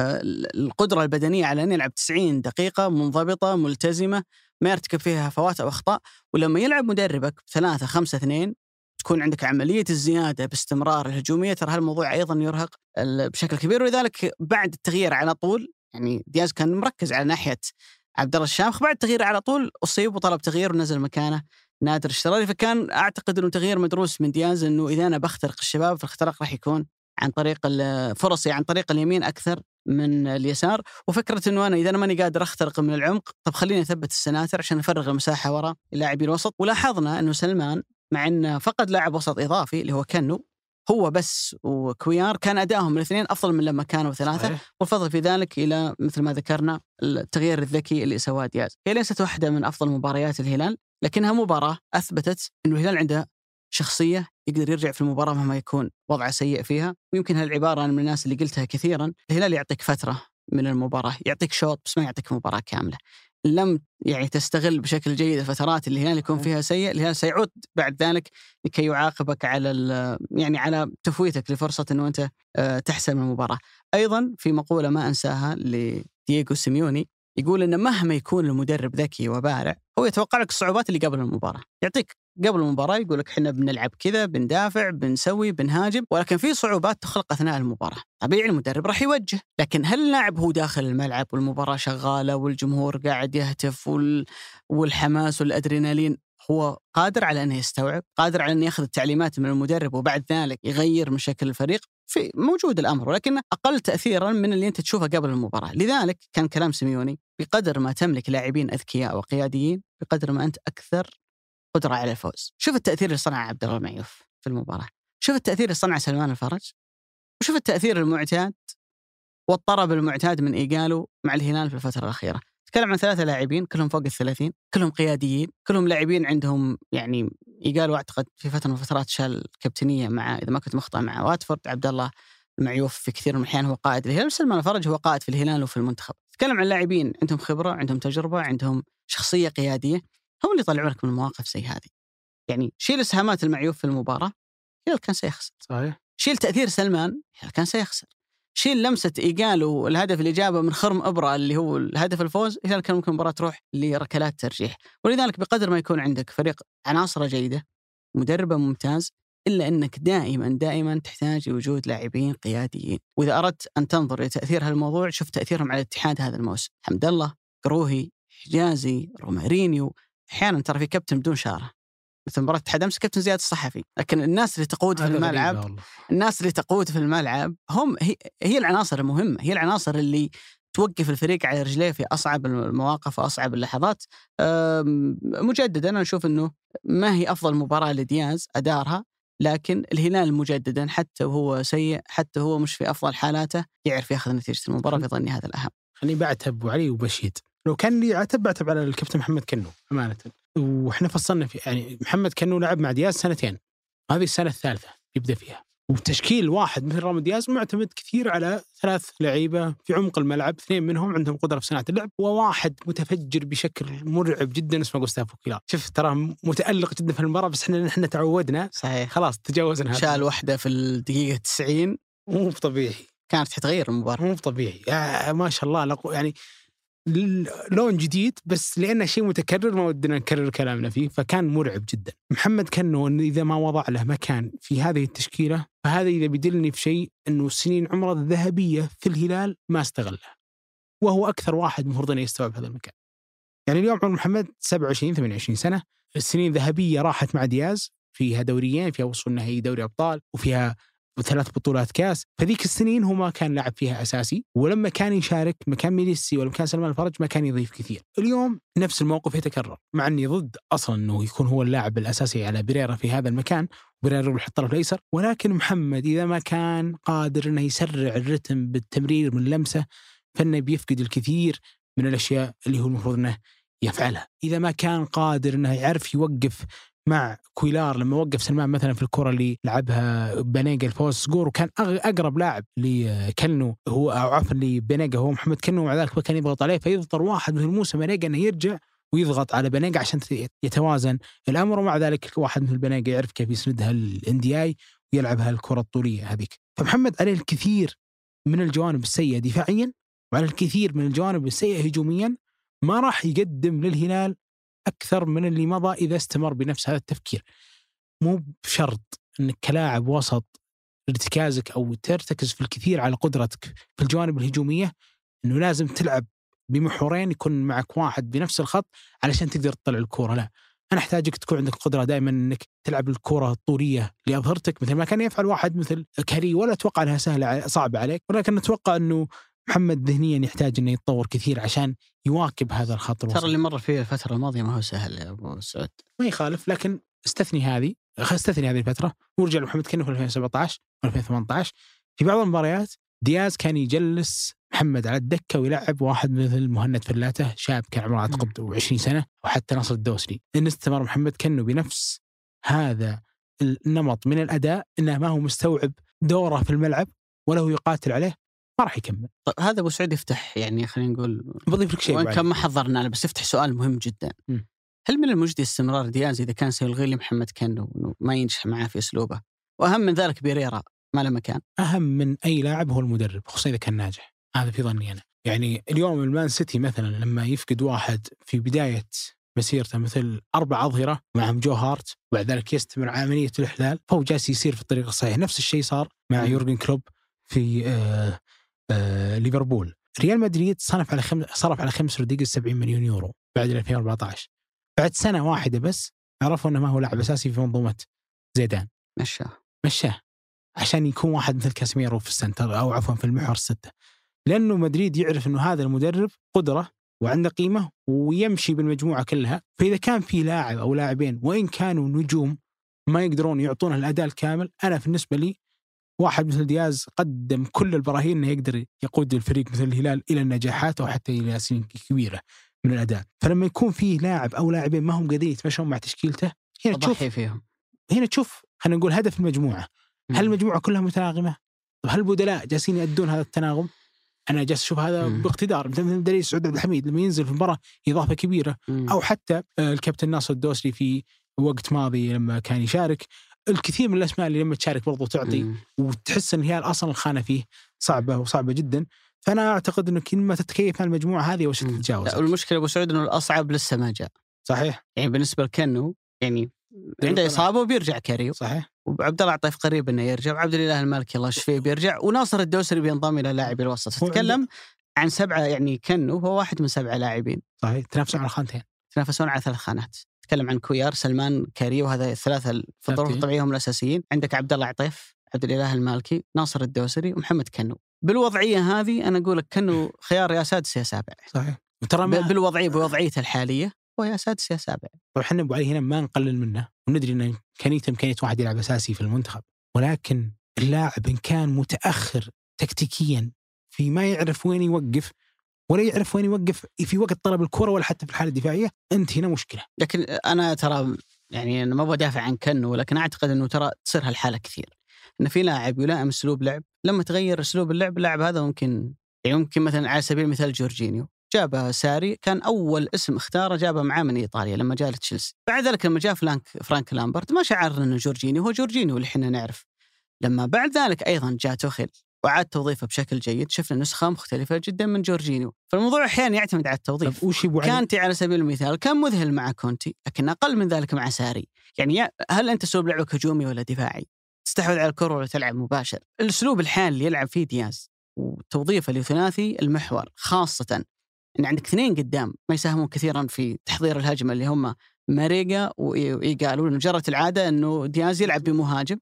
القدرة البدنية على أن يلعب 90 دقيقة منضبطة ملتزمة ما يرتكب فيها هفوات أو أخطاء ولما يلعب مدربك بثلاثة خمسة اثنين تكون عندك عملية الزيادة باستمرار الهجومية ترى هالموضوع أيضا يرهق بشكل كبير. ولذلك بعد التغيير على طول يعني دياز كان مركز على ناحية عبد الله الشامخ. بعد التغيير على طول أصيب وطلب تغيير ونزل مكانه نادر الشراري. فكان أعتقد أنه تغيير مدروس من دياز أنه إذا أنا بخترق الشباب فالاختراق راح يكون عن طريق فرصي عن طريق اليمين أكثر. من اليسار. وفكرة إنه أنا إذا أنا ماني قادر أخترق من العمق طب خليني أثبت السناتر عشان أفرغ المساحة وراء اللاعبين الوسط. ولاحظنا إنه سلمان مع إنه فقد لاعب وسط إضافي اللي هو كنو هو بس وكويار كان ادائهم الاثنين أفضل من لما كانوا ثلاثة. والفضل في ذلك إلى مثل ما ذكرنا التغيير الذكي اللي سواه دياز. هي ليست واحدة من أفضل مباريات الهلال لكنها مباراة أثبتت إنه الهلال عنده شخصية يقدر يرجع في المباراة مهما يكون وضعه سيء فيها. ويمكن هالعبارة أنا من الناس اللي قلتها كثيرا الهلال يعطيك فترة من المباراة يعطيك شوط بس ما يعطيك مباراة كاملة. لم يعني تستغل بشكل جيد الفترات اللي الهلال يكون فيها سيء الهلال سيعود بعد ذلك لكي يعاقبك على يعني على تفويتك لفرصة إنه أنت آه، تحسم المباراة. أيضا في مقولة ما أنساها لدييغو سيميوني يقول ان مهما يكون المدرب ذكي وبارع هو يتوقع لك الصعوبات اللي قبل المباراة. يعطيك قبل المباراة يقول لك إحنا بنلعب كذا بندافع بنسوي بنهاجم. ولكن في صعوبات تخلق أثناء المباراة. طبيعي المدرب راح يوجه لكن هل اللاعب هو داخل الملعب والمباراة شغالة والجمهور قاعد يهتف وال... والحماس والأدرينالين هو قادر على إنه يستوعب، قادر على إنه يأخذ التعليمات من المدرب وبعد ذلك يغير من شكل الفريق، في موجود الأمر ولكنه أقل تاثيرا من اللي أنت تشوفه قبل المباراة، لذلك كان كلام سيميوني بقدر ما تملك لاعبين أذكياء وقياديين بقدر ما أنت أكثر قدرة على الفوز. شوف التأثير اللي صنعه عبد الله المعيوف في المباراة، شوف التأثير اللي صنعه سلمان الفرج، وشوف التأثير المعتاد والطرب المعتاد من إيجالو مع الهلال في الفترة الأخيرة. تكلم عن ثلاثة لاعبين كلهم فوق الثلاثين كلهم قياديين كلهم لاعبين عندهم يعني يقالوا أعتقد في فترة من الفترات شال كابتنية مع إذا ما كنت مخطئ مع واتفورد. عبد الله المعيوف في كثير من الأحيان هو قائد الهلال. سلمان الفرج هو قائد في الهلال وفي المنتخب. تكلم عن لاعبين عندهم خبرة عندهم تجربة عندهم شخصية قيادية. هم اللي يطلعون لك من مواقف زي هذه. يعني شيل اسهامات المعيوف في المباراة الهلال كان سيخسر. صحيح. شيل تأثير سلمان الهلال كان سيخسر. شيل لمسة إيجالو الهدف الاجابه من خرم إبرة اللي هو الهدف الفوز الهلال كان ممكن المباراه تروح لركلات ترجيح. ولذلك بقدر ما يكون عندك فريق عناصره جيدة مدربه ممتاز إلا إنك دائما دائما تحتاج لوجود لاعبين قياديين. وإذا أردت أن تنظر إلى تأثير هالموضوع شوف تأثيرهم على الاتحاد هذا الموسم. حمد الله قروهي حجازي رومارينيو أحيانا ترى في كابتن بدون شارة. مثل مباراة اتحاد أمس كابتن زياد الصحفي. لكن الناس اللي تقود في الملعب. الناس اللي تقود في الملعب هم هي, هي العناصر المهمة. هي العناصر اللي توقف الفريق على رجليه في أصعب المواقف وأصعب اللحظات. مجددا أنا أشوف إنه ما هي أفضل مباراة لدياز أدارها لكن الهلال مجددا حتى وهو سيء حتى هو مش في أفضل حالاته يعرف ياخذ نتيجة المباراة في ظني هذا الأهم. خليني بعتب أبو علي وبشيد. لو كان لي عتب بعتب على الكابتن محمد كنو أمانة. وإحنا فصلنا في يعني محمد كنو لعب مع دياز سنتين. هذه السنة الثالثة يبدأ فيها. وتشكيل واحد مثل رامي دياز معتمد كثير على ثلاث لعيبة في عمق الملعب اثنين منهم عندهم قدرة في صناعة اللعب وواحد متفجر بشكل مرعب جدا اسمه جوستافو كيلار. شوف ترى متألق جدا في المباراة بس إحنا إحنا تعودنا. صحيح. خلاص تجاوزنا شال واحدة في الدقيقة 90 مو طبيعي كانت حتغير المباراة. مو طبيعي ما شاء الله يعني لون جديد بس لأنه شيء متكرر ما ودنا نكرر كلامنا فيه فكان مرعب جدا. محمد كنو انه إذا ما وضع له مكان في هذه التشكيلة فهذا إذا بيدلني في شيء إنه سنين عمره الذهبية في الهلال ما استغلها. وهو أكثر واحد المفروض انه يستوعب هذا المكان. يعني اليوم عمر محمد 27 28 سنة. السنين ذهبيه راحت مع دياز فيها دوريين فيها وصول نهائي دوري أبطال وفيها ثلاث بطولات كاس. فذيك السنين هو ما كان لاعب فيها أساسي ولما كان يشارك مكان ميليسي ولا مكان سلمان الفرج ما كان يضيف كثير. اليوم نفس الموقف يتكرر مع أني ضد أصلا إنه يكون هو اللاعب الأساسي على بريرا في هذا المكان بريرا يروح الطرف الأيسر ولكن محمد إذا ما كان قادر إنه يسرع الرتم بالتمرير من لمسه فإنه بيفقد الكثير من الأشياء اللي هو المفروض إنه يفعلها. إذا ما كان قادر إنه يعرف يوقف مع كويلار لما وقف سلمان مثلا في الكرة اللي لعبها بانيجا الفوز سكور وكان أقرب لاعب لكنو هو أو عفوا لبانيجا هو محمد كنو. ومع ذلك كان يضغط عليه فيضطر واحد مثل موسى بانيجا إنه يرجع ويضغط على بانيجا عشان يتوازن الأمر. ومع ذلك واحد مثل بانيجا يعرف كيف يسندها الاندي دي اي ويلعبها الكرة الطولية هذيك. فمحمد عليه الكثير من الجوانب السيئة دفاعيا وعلى الكثير من الجوانب السيئة هجوميا ما راح يقدم للهلال أكثر من اللي مضى إذا استمر بنفس هذا التفكير. مو بشرط إنك كلاعب وسط ارتكازك أو ترتكز في الكثير على قدرتك في الجوانب الهجومية إنه لازم تلعب بمحورين يكون معك واحد بنفس الخط علشان تقدر تطلع الكورة. لا أنا أحتاجك تكون عندك قدرة دائما إنك تلعب الكره الطولية لأظهرتك مثل ما كان يفعل واحد مثل كاري ولا أتوقع إنها سهلة صعبة عليك ولكن أتوقع إنه محمد ذهنيا يحتاج إنه يتطور كثير عشان يواكب هذا الخط الوسط ترى اللي مر فيه الفترة الماضية ما هو سهل يا أبو سعود. ما يخالف لكن استثني هذه استثني هذه الفترة. ورجع لمحمد كنو في 2017 و 2018 في بعض المباريات دياز كان يجلس محمد على الدكة ويلعب واحد مثل مهند فلاته شاب كان عمره اعتقد 20 سنة وحتى ناصر الدوسري. إن استمر محمد كنو بنفس هذا النمط من الأداء إنه ما هو مستوعب دوره في الملعب ولا هو يقاتل عليه. ما راح يكمل. طيب هذا أبو سعود يفتح يعني خلينا نقول بضيف لك شيء وإن. كان ما حضرنا له بس يفتح سؤال مهم جدا. مم. هل من المجدي استمرار دياز إذا كان سيلغي لي محمد كنو ما ينجح معاه في أسلوبه؟ وأهم من ذلك بيريرا ما له مكان. أهم من أي لاعب هو المدرب خصوصا إذا كان ناجح. هذا في ظني أنا. يعني اليوم المان سيتي مثلا لما يفقد واحد في بداية مسيرته مثل أربع أظهرة معهم جو هارت وبعد ذلك يستمر عمليه الإحلال فهو جالس يسير في الطريق الصحيح. نفس الشيء صار مع. يورجن كلوب في آه آه ليفربول. ريال مدريد صرف على خم... صرف على خمس رودريغيز 70 مليون يورو بعد 2014 بعد سنة واحدة بس عرفوا إنه ما هو لاعب أساسي في منظومة زيدان. مشاه. مشاه. عشان يكون واحد مثل كاسيميرو في السنتر أو عفوا في المحور الستة. لأنه مدريد يعرف إنه هذا المدرب قدرة وعنده قيمة ويمشي بالمجموعة كلها. فإذا كان في لاعب أو لاعبين وإن كانوا نجوم ما يقدرون يعطونه الأداء الكامل أنا بالنسبة لي واحد مثل دياز قدم كل البراهين إنه يقدر يقود الفريق مثل الهلال إلى النجاحات أو حتى إلى سنين كبيرة من الأداء فلما يكون فيه لاعب أو لاعبين ما هم قادرين يتمشون مع تشكيلته هنا تشوف فيهم هنا تشوف خلينا نقول هدف المجموعة هل المجموعة كلها متناغمة؟ طب هل البدلاء جالسين يأدون هذا التناغم؟ أنا جالس أشوف هذا مم. باقتدار مثل دليل سعود عبد الحميد لما ينزل في المباراه إضافة كبيرة مم. أو حتى آه، الكابتن ناصر الدوسري في وقت ماضي لما كان يشارك الكثير من الأسماء اللي لما تشارك برضو تعطي مم. وتحس إن الهلال أصلا الخانة فيه صعبة وصعبة جدا. فأنا أعتقد انه كل ما تتكيف مع المجموعة هذه وش مم. تتجاوز لا والمشكلة أبو سعود إنه الأصعب لسه ما جاء. صحيح. يعني بالنسبة لكنو يعني عنده إصابة وبيرجع كاريو صحيح. وعبد الله عطيف قريب إنه يرجع وعبد الإله المالكي الله يشفيه بيرجع وناصر الدوسري بينضم إلى لاعبي الوسط. تتكلم عن سبعة يعني كنو هو واحد من سبعة لاعبين. صحيح. تنافسون على الخانتين يتنافسون على ثلاث خانات. تتكلم عن كويار سلمان كاريو وهذا الثلاثة في الظروف. الطبيعية هم الأساسيين. عندك عبد الله عطيف عبد الإله المالكي ناصر الدوسري ومحمد كنو. بالوضعية هذه أنا أقول لك كنو خيار يا سادس يا سابع. صحيح. وترى بالوضعيه بوضعيته الحالية هو يا سادس يا سابع. طبعا إحنا ابو علي هنا ما نقلل منه وندري إن امكانيته امكانيه واحد يلعب أساسي في المنتخب. ولكن اللاعب إن كان متأخر تكتيكيا في ما يعرف وين يوقف ولا يعرف وين يوقف في وقت طلب الكرة ولا حتى في الحالة الدفاعية أنت هنا مشكلة. لكن أنا ترى يعني أنا ما أبغى أدافع عن كنو ولكن أعتقد إنه ترى تصير هالحالة كثير. إن في لاعب يلائم أسلوب لعب لما تغير أسلوب اللعب اللاعب هذا ممكن يعني ممكن مثلا على سبيل المثال جورجينيو جابه ساري كان أول اسم اختاره جابه معاه من إيطاليا لما جاء لتشيلسي. بعد ذلك لما جاء فرانك فرانك لامبارد ما شعرنا إنه جورجينيو هو جورجينيو اللي إحنا نعرف. لما بعد ذلك أيضا جاء توخيل. وعاد توظيفه بشكل جيد. شفنا نسخة مختلفة جدا من جورجينيو. فالموضوع أحيانا يعتمد على التوظيف. وش علي كانتي على سبيل المثال كان مذهل مع كونتي لكن أقل من ذلك مع ساري. يعني هل أنت أسلوب لعبك هجومي ولا دفاعي؟ تستحوذ على الكرة ولا تلعب مباشر؟ الأسلوب الحالي اللي يلعب فيه دياز وتوظيفه لثلاثي المحور خاصة إن عندك اثنين قدام ما يساهمون كثيرا في تحضير الهجمة اللي هم ماريجا وإيجالو. لأنه جرت العادة إنه دياز يلعب بمهاجم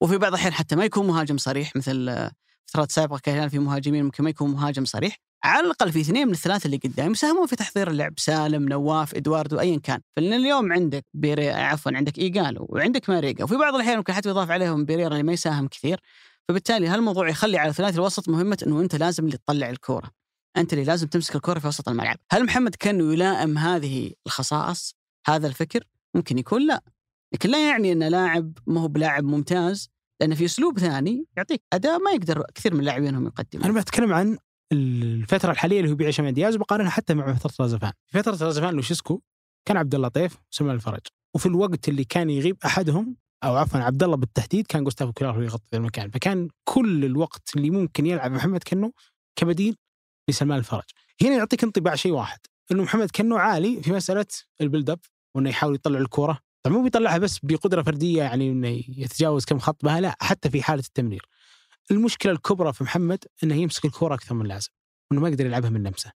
وفي بعض الأحيان حتى ما يكون مهاجم صريح مثل فترات سابقة كان في مهاجمين ممكن ما يكون مهاجم صريح. على الأقل في اثنين من الثلاثة اللي قدام يساهمون في تحضير اللعب. سالم نواف إدواردو ايا كان. فلان اليوم عندك بيري عفوا عندك إيجالو وعندك ماريجا. وفي بعض الأحيان ممكن حتى يضاف عليهم بيريرا اللي ما يساهم كثير. فبالتالي هالموضوع يخلي على ثلاثي الوسط مهمة إنه أنت لازم اللي تطلع الكورة. أنت اللي لازم تمسك الكورة في وسط الملعب. هل محمد كانه يلائم هذه الخصائص؟ هذا الفكر؟ ممكن يكون لا. لكن لا يعني إن لاعب ما هو بلاعب ممتاز. لأن في أسلوب ثاني يعطيك. أداء ما يقدر كثير من اللاعبين انهم يقدمون. أنا بتكلم عن الفترة الحالية اللي هو بيعيشها مع دياز وبقارنها حتى مع فترة رازفان في فترة رازفان لوشيسكو كان عبد الله عطيف وسلمان الفرج. وفي الوقت اللي كان يغيب أحدهم أو عفوا عبد الله بالتحديد كان جوستافو كويلار هو يغطي المكان. فكان كل الوقت اللي ممكن يلعب محمد كنو كبديل لسلمان الفرج. هنا يعطيك انطباع شيء واحد إنه محمد كنو عالي في مسألة ال build up وإنه يحاول يطلع الكوره طبعا مو بيطلعها بس بقدرة فردية يعني إنه يتجاوز كم خط بها لا حتى في حالة التمرير. المشكلة الكبرى في محمد إنه يمسك الكورة أكثر من اللازم إنه ما يقدر يلعبها من نفسه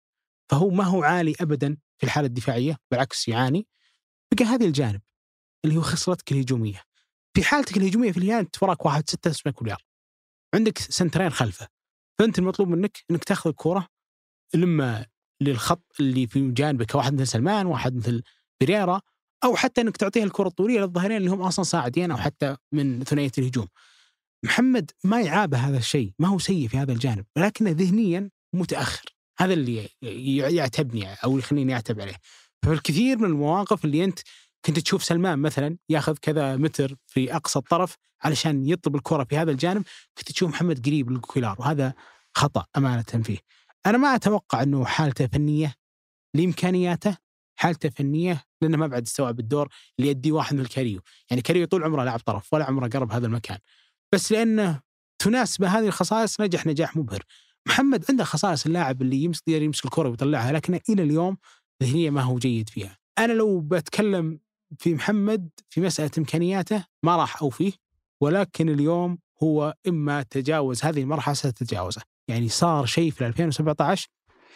فهو ما هو عالي ابدا في الحالة الدفاعية بالعكس يعاني. بقى هذا الجانب اللي هو خسرتك الهجومية. في حالتك الهجومية في النهايه أنت وراك واحد ستة اسمه كويلار عندك سنترين خلفه. فأنت المطلوب منك إنك تأخذ الكورة لما للخط اللي في جانبك واحد مثل سلمان واحد مثل بريرا أو حتى إنك تعطيها الكرة الطولية للظهيرين اللي هم أصلا صاعدين أو حتى من ثنائية الهجوم. محمد ما يعابه هذا الشيء، ما هو سيء في هذا الجانب، ولكنه ذهنيا متأخر، هذا اللي يعتبني أو يخليني أعتب عليه. فالكثير من المواقف اللي أنت كنت تشوف سلمان مثلا يأخذ كذا متر في أقصى الطرف علشان يطلب الكرة في هذا الجانب، كنت تشوف محمد قريب لكويلار وهذا خطأ أمانة فيه. أنا ما أتوقع إنه حالته فنية لإمكانياته حالته فنية لأنه ما بعد استوعب الدور اللي يديه واحد من الكاريو، يعني كاريو طول عمره لاعب طرف ولا عمره قرب هذا المكان. بس لأنه تناسب هذه الخصائص نجح نجاح مبهر. محمد عنده خصائص اللاعب اللي يمسك يمسك الكره ويطلعها لكنه إلى اليوم ذهنيا ما هو جيد فيها. أنا لو بتكلم في محمد في مسألة إمكانياته ما راح أوفيه ولكن اليوم هو إما تجاوز هذه المرحلة ستتجاوزه. يعني صار شيء في 2017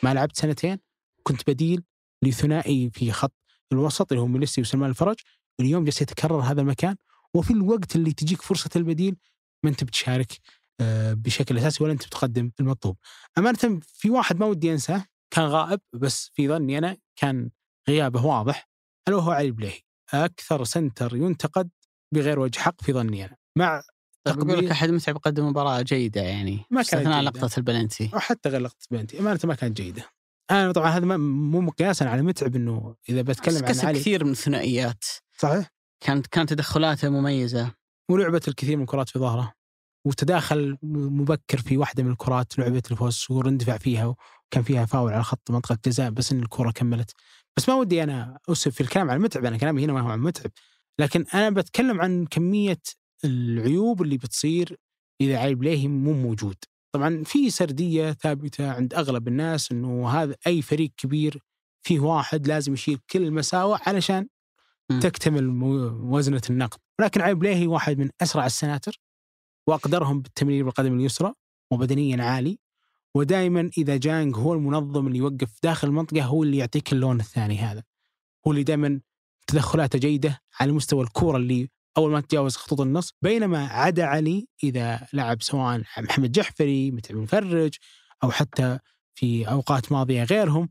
ما لعبت سنتين كنت بديل لثنائي في خط الوسط اللي هو ميليسي وسلمان الفرج اليوم جالس يتكرر هذا المكان وفي الوقت اللي تجيك فرصة البديل ما أنت بتشارك آه، بشكل أساسي ولا أنت بتقدم المطلوب. أمانة في واحد ما ودي أنساه كان غائب بس في ظني أنا كان غيابه واضح الا وهو علي البليهي أكثر سنتر ينتقد بغير وجه حق في ظني أنا مع طيب لك أحد متعب قدم مباراة جيدة يعني ما كانت استثناء. لقطة البلنتي أو حتى غير لقطة بنتي أمانة ما كانت جيدة. أنا طبعا هذا مو مقياسا على متعب إنه إذا بتكلم عن علي. كثير من الثنائيات. صحيح. كانت كانت تدخلاته مميزة. ولعبت الكثير من الكرات في ظهره. وتداخل مبكر في واحدة من الكرات لعبه الفوز واندفع فيها وكان فيها فاول على خط منطقة جزاء بس إن الكرة كملت. بس ما ودي أنا اسف في الكلام عن متعب أنا كلامي هنا ما هو عن متعب لكن أنا بتكلم عن كمية العيوب اللي بتصير إذا علي بليهي مو موجود. طبعا في سردية ثابتة عند أغلب الناس إنه هذا أي فريق كبير فيه واحد لازم يشيل كل المساوئ علشان مم. تكتمل وزنة النقد. ولكن علي بليهي واحد من أسرع السناتر وأقدرهم بالتمرير بالقدم اليسرى وبدنيا عالي. ودائما إذا جانج هو المنظم اللي يوقف داخل المنطقة هو اللي يعطيك اللون الثاني هذا. هو اللي دائما تدخلاته جيدة على مستوى الكورة اللي أول ما تتجاوز خطوط النص بينما عدا علي إذا لعب سواء محمد جحفري متعب المفرج أو حتى في أوقات ماضية غيرهم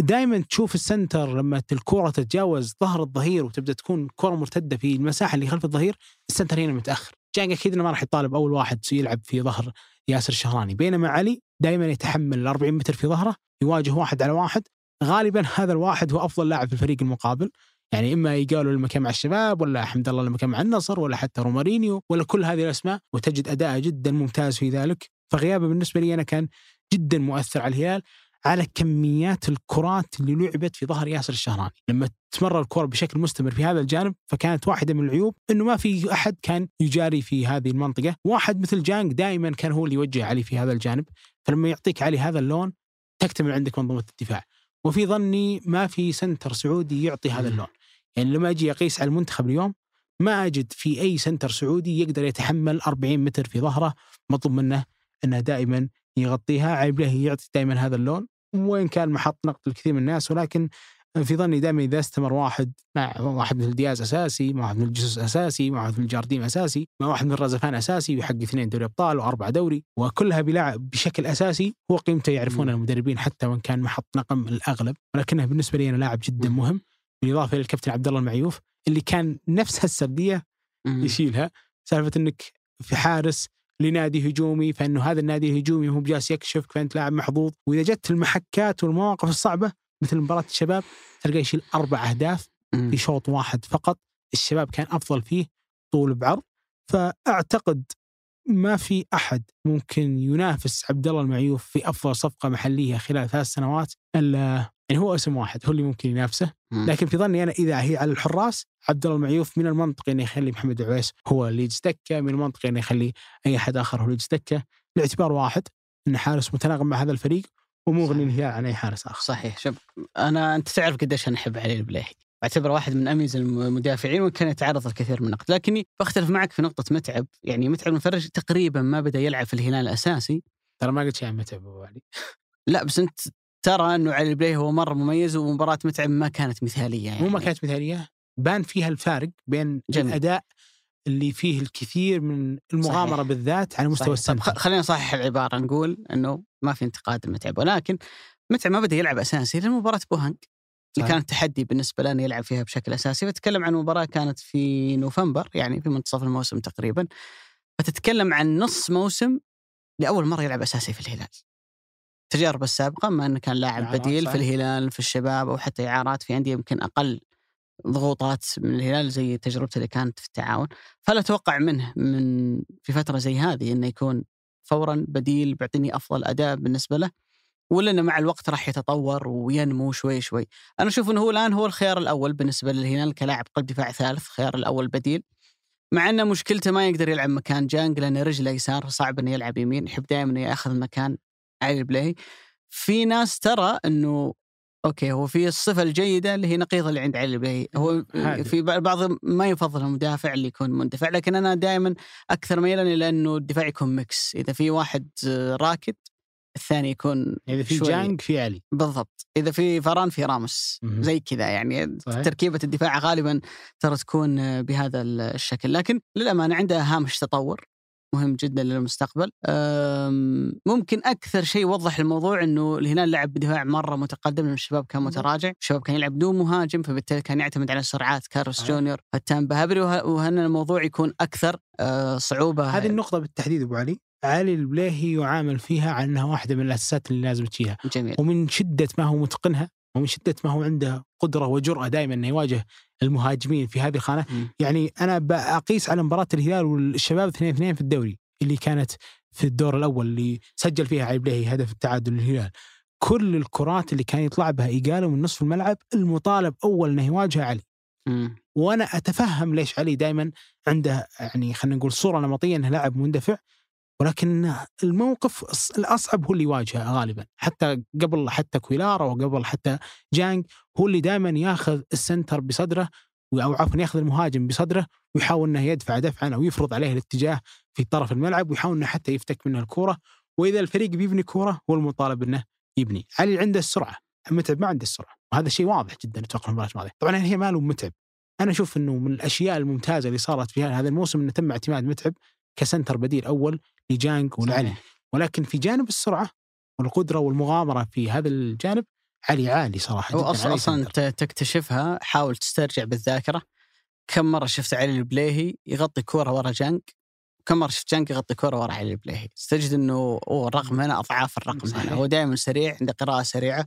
دائما تشوف ال center لما الكرة تتجاوز ظهر الظهير وتبدأ تكون كرة مرتدة في المساحة اللي خلف الظهير ال center هنا متأخر. جانج أكيد إنه ما راح يطالب أول واحد يلعب في ظهر ياسر الشهراني. بينما علي دائما يتحمل ال 40 متر في ظهره يواجه واحد على واحد. غالبا هذا الواحد هو أفضل لاعب في الفريق المقابل. يعني إما ايجالو لما كان مع الشباب ولا حمد الله لما كان مع النصر ولا حتى رومارينيو ولا كل هذه الأسماء وتجد اداءه جدا ممتاز في ذلك. فغيابه بالنسبة لي أنا كان جدا مؤثر على الهلال على كميات الكرات اللي لعبت في ظهر ياسر الشهراني. لما تمرر الكرة بشكل مستمر في هذا الجانب فكانت واحدة من العيوب إنه ما في أحد كان يجاري في هذه المنطقة. واحد مثل جانج دائما كان هو اللي يوجه علي في هذا الجانب. فلما يعطيك علي هذا اللون تكتمل عندك منظومة الدفاع. وفي ظني ما في center سعودي يعطي هذا اللون. يعني لما أجي أقيس على المنتخب اليوم ما أجد في أي center سعودي يقدر يتحمل 40 متر في ظهره مطلوب منه إنه دائما يغطيها علي البليهي يعطي دائما هذا اللون وين كان محط نقد لكثير من الناس ولكن في ظني دائما إذا استمر واحد مع واحد مثل دياز أساسي، مع واحد مثل جيسوس أساسي، مع واحد مثل جارديم أساسي، مع واحد مثل رازفان أساسي ويحقق اثنين دوري أبطال وأربعة دوري وكلها بيلعب بشكل أساسي هو قيمته يعرفون. المدربين حتى وإن كان محط نقم الأغلب ولكنه بالنسبة لي أنا لاعب جدا. مهم بالاضافه إلى الكابتن عبد الله المعيوف اللي كان نفس هالسرديه. يشيلها سالفة إنك في حارس لنادي هجومي فإنه هذا النادي الهجومي هو بجالس يكشفك فانت لاعب محظوظ وإذا جت المحكات والمواقف الصعبة مثل مباراة الشباب تلقى يشيل أربع أهداف. في شوط واحد فقط الشباب كان أفضل فيه طول بعرض فأعتقد ما في أحد ممكن ينافس عبد الله المعيوف في أفضل صفقة محلية خلال ثلاث سنوات إلا يعني هو اسم واحد هو اللي ممكن ينافسه. لكن في ظني أنا إذا هي على الحراس عبد الله المعيوف من المنطقي إنه يخلي محمد عويس هو اللي يجلس دكة من المنطقي إنه يخلي أي أحد آخر هو اللي يجلس دكة. باعتبار واحد انه حارس متناغم مع هذا الفريق ومغني الهلال عن أي حارس آخر. صحيح. شوف أنا أنت تعرف قديش أنا أحب علي البليهي. أعتبره واحد من أميز المدافعين وان كان يتعرض لكثير من النقد. لكني بختلف معك في نقطة متعب. يعني متعب المفرج تقريبا ما بدأ يلعب في الهلال الأساسي. ترى ما قلت شيء عن متعب أبو علي. لا بس أنت ترى إنه علي البليهي هو مرة مميز ومباراة متعب ما كانت مثالية يعني مو ما كانت مثالية بان فيها الفارق بين جميل. الأداء اللي فيه الكثير من المغامرة صحيح. بالذات على مستوى خ- خلينا نصحح العبارة نقول إنه ما في انتقاد لمتعب ولكن متعب ما بدأ يلعب أساسي لأن مباراه بوهنج اللي. كانت تحدي بالنسبة لنا يلعب فيها بشكل أساسي. بتكلم عن مباراة كانت في نوفمبر يعني في منتصف الموسم تقريبا. فتتكلم عن نص موسم لأول مرة يلعب أساسي في الهلال. التجارب السابقة ما إنه كان لاعب بديل في. الهلال في الشباب أو حتى إعارات في أندية يمكن أقل ضغوطات من الهلال زي تجربته اللي كانت في التعاون. فلا أتوقع منه من في فترة زي هذه إنه يكون فورا بديل بيعطيني أفضل أداء بالنسبة له. ولا إنه مع الوقت راح يتطور وينمو شوي شوي. أنا أشوف إنه هو الآن هو الخيار الأول بالنسبة للهلال كلاعب قلب دفاع ثالث خيار الأول بديل. مع إنه مشكلته ما يقدر يلعب مكان جانج لأن رجله يسار صعب إنه يلعب يمين يحب دائما يأخذ مكان علي البليهي. في ناس ترى إنه okay هو في الصفة الجيدة اللي هي نقيض اللي عند علي البليهي هو هادي. في بعض ما يفضل المدافع اللي يكون مندفع لكن أنا دائما أكثر ميلا إلى إنه الدفاع يكون mix إذا في واحد راكد الثاني يكون إذا في جانج في علي. بالضبط. إذا في فاران في راموس. زي كذا يعني صحيح. تركيبة الدفاع غالبا ترى تكون آه، بهذا الشكل. لكن للأمانة عنده هامش تطور مهم جدا للمستقبل. ممكن أكثر شيء وضح الموضوع إنه الهلال لعب بدفاع مرة متقدم لأن الشباب كان متراجع. الشباب كان يلعب بدون مهاجم فبالتالي كان يعتمد على سرعات كارلوس صحيح. جونيور فتان بهبري وه- وهن الموضوع يكون أكثر آه، صعوبة. هذه النقطة بالتحديد أبو علي. علي البليهي يعامل فيها على أنها واحدة من الأساسات اللي لازم تشيلها؟ جميل. ومن شدة ما هو متقنها ومن شدة ما هو عنده قدرة وجرأة دائما إنه يواجه المهاجمين في هذه الخانة. مم. يعني أنا بقيس على مباراة الهلال والشباب 2 2 في الدوري اللي كانت في الدور الأول اللي سجل فيها علي بليهي هدف التعادل للهلال. كل الكرات اللي كان يطلع بها ايجالو من نصف الملعب المطالب أول إنه يواجه علي. مم. وأنا أتفهم ليش علي دائما عنده يعني خلينا نقول صورة نمطية إنه لاعب مندفع ولكن الموقف الأصعب هو اللي يواجهه غالبا. حتى قبل حتى كويلار وقبل حتى جانج هو اللي دائما ياخذ ال center بصدره أو عفوا ياخذ المهاجم بصدره ويحاول إنه يدفع دفعا أو يفرض عليه الاتجاه في طرف الملعب ويحاول إنه حتى يفتك منه الكورة. وإذا الفريق بيبني كورة هو المطالب إنه يبني. علي عنده السرعة. متعب ما عنده السرعة. وهذا شيء واضح جدا أتوقع المباراة الماضية. طبعا هي ماله متعب. أنا أشوف إنه من الأشياء الممتازة اللي صارت في هذا الموسم إنه تم اعتماد متعب. كسنتر بديل أول لجانج ولعلي. ولكن في جانب السرعة والقدرة والمغامرة في هذا الجانب علي عالي صراحة أصلا أصلا تكتشفها حاول تسترجع بالذاكرة. كم مرة شفت علي البليهي يغطي كوره ورا جانج كم مرة شفت جانج يغطي كوره ورا علي البليهي؟ تجد إنه أوه الرقم هنا أضعاف الرقم صحيح. هنا هو دائما سريع عنده قراءة سريعة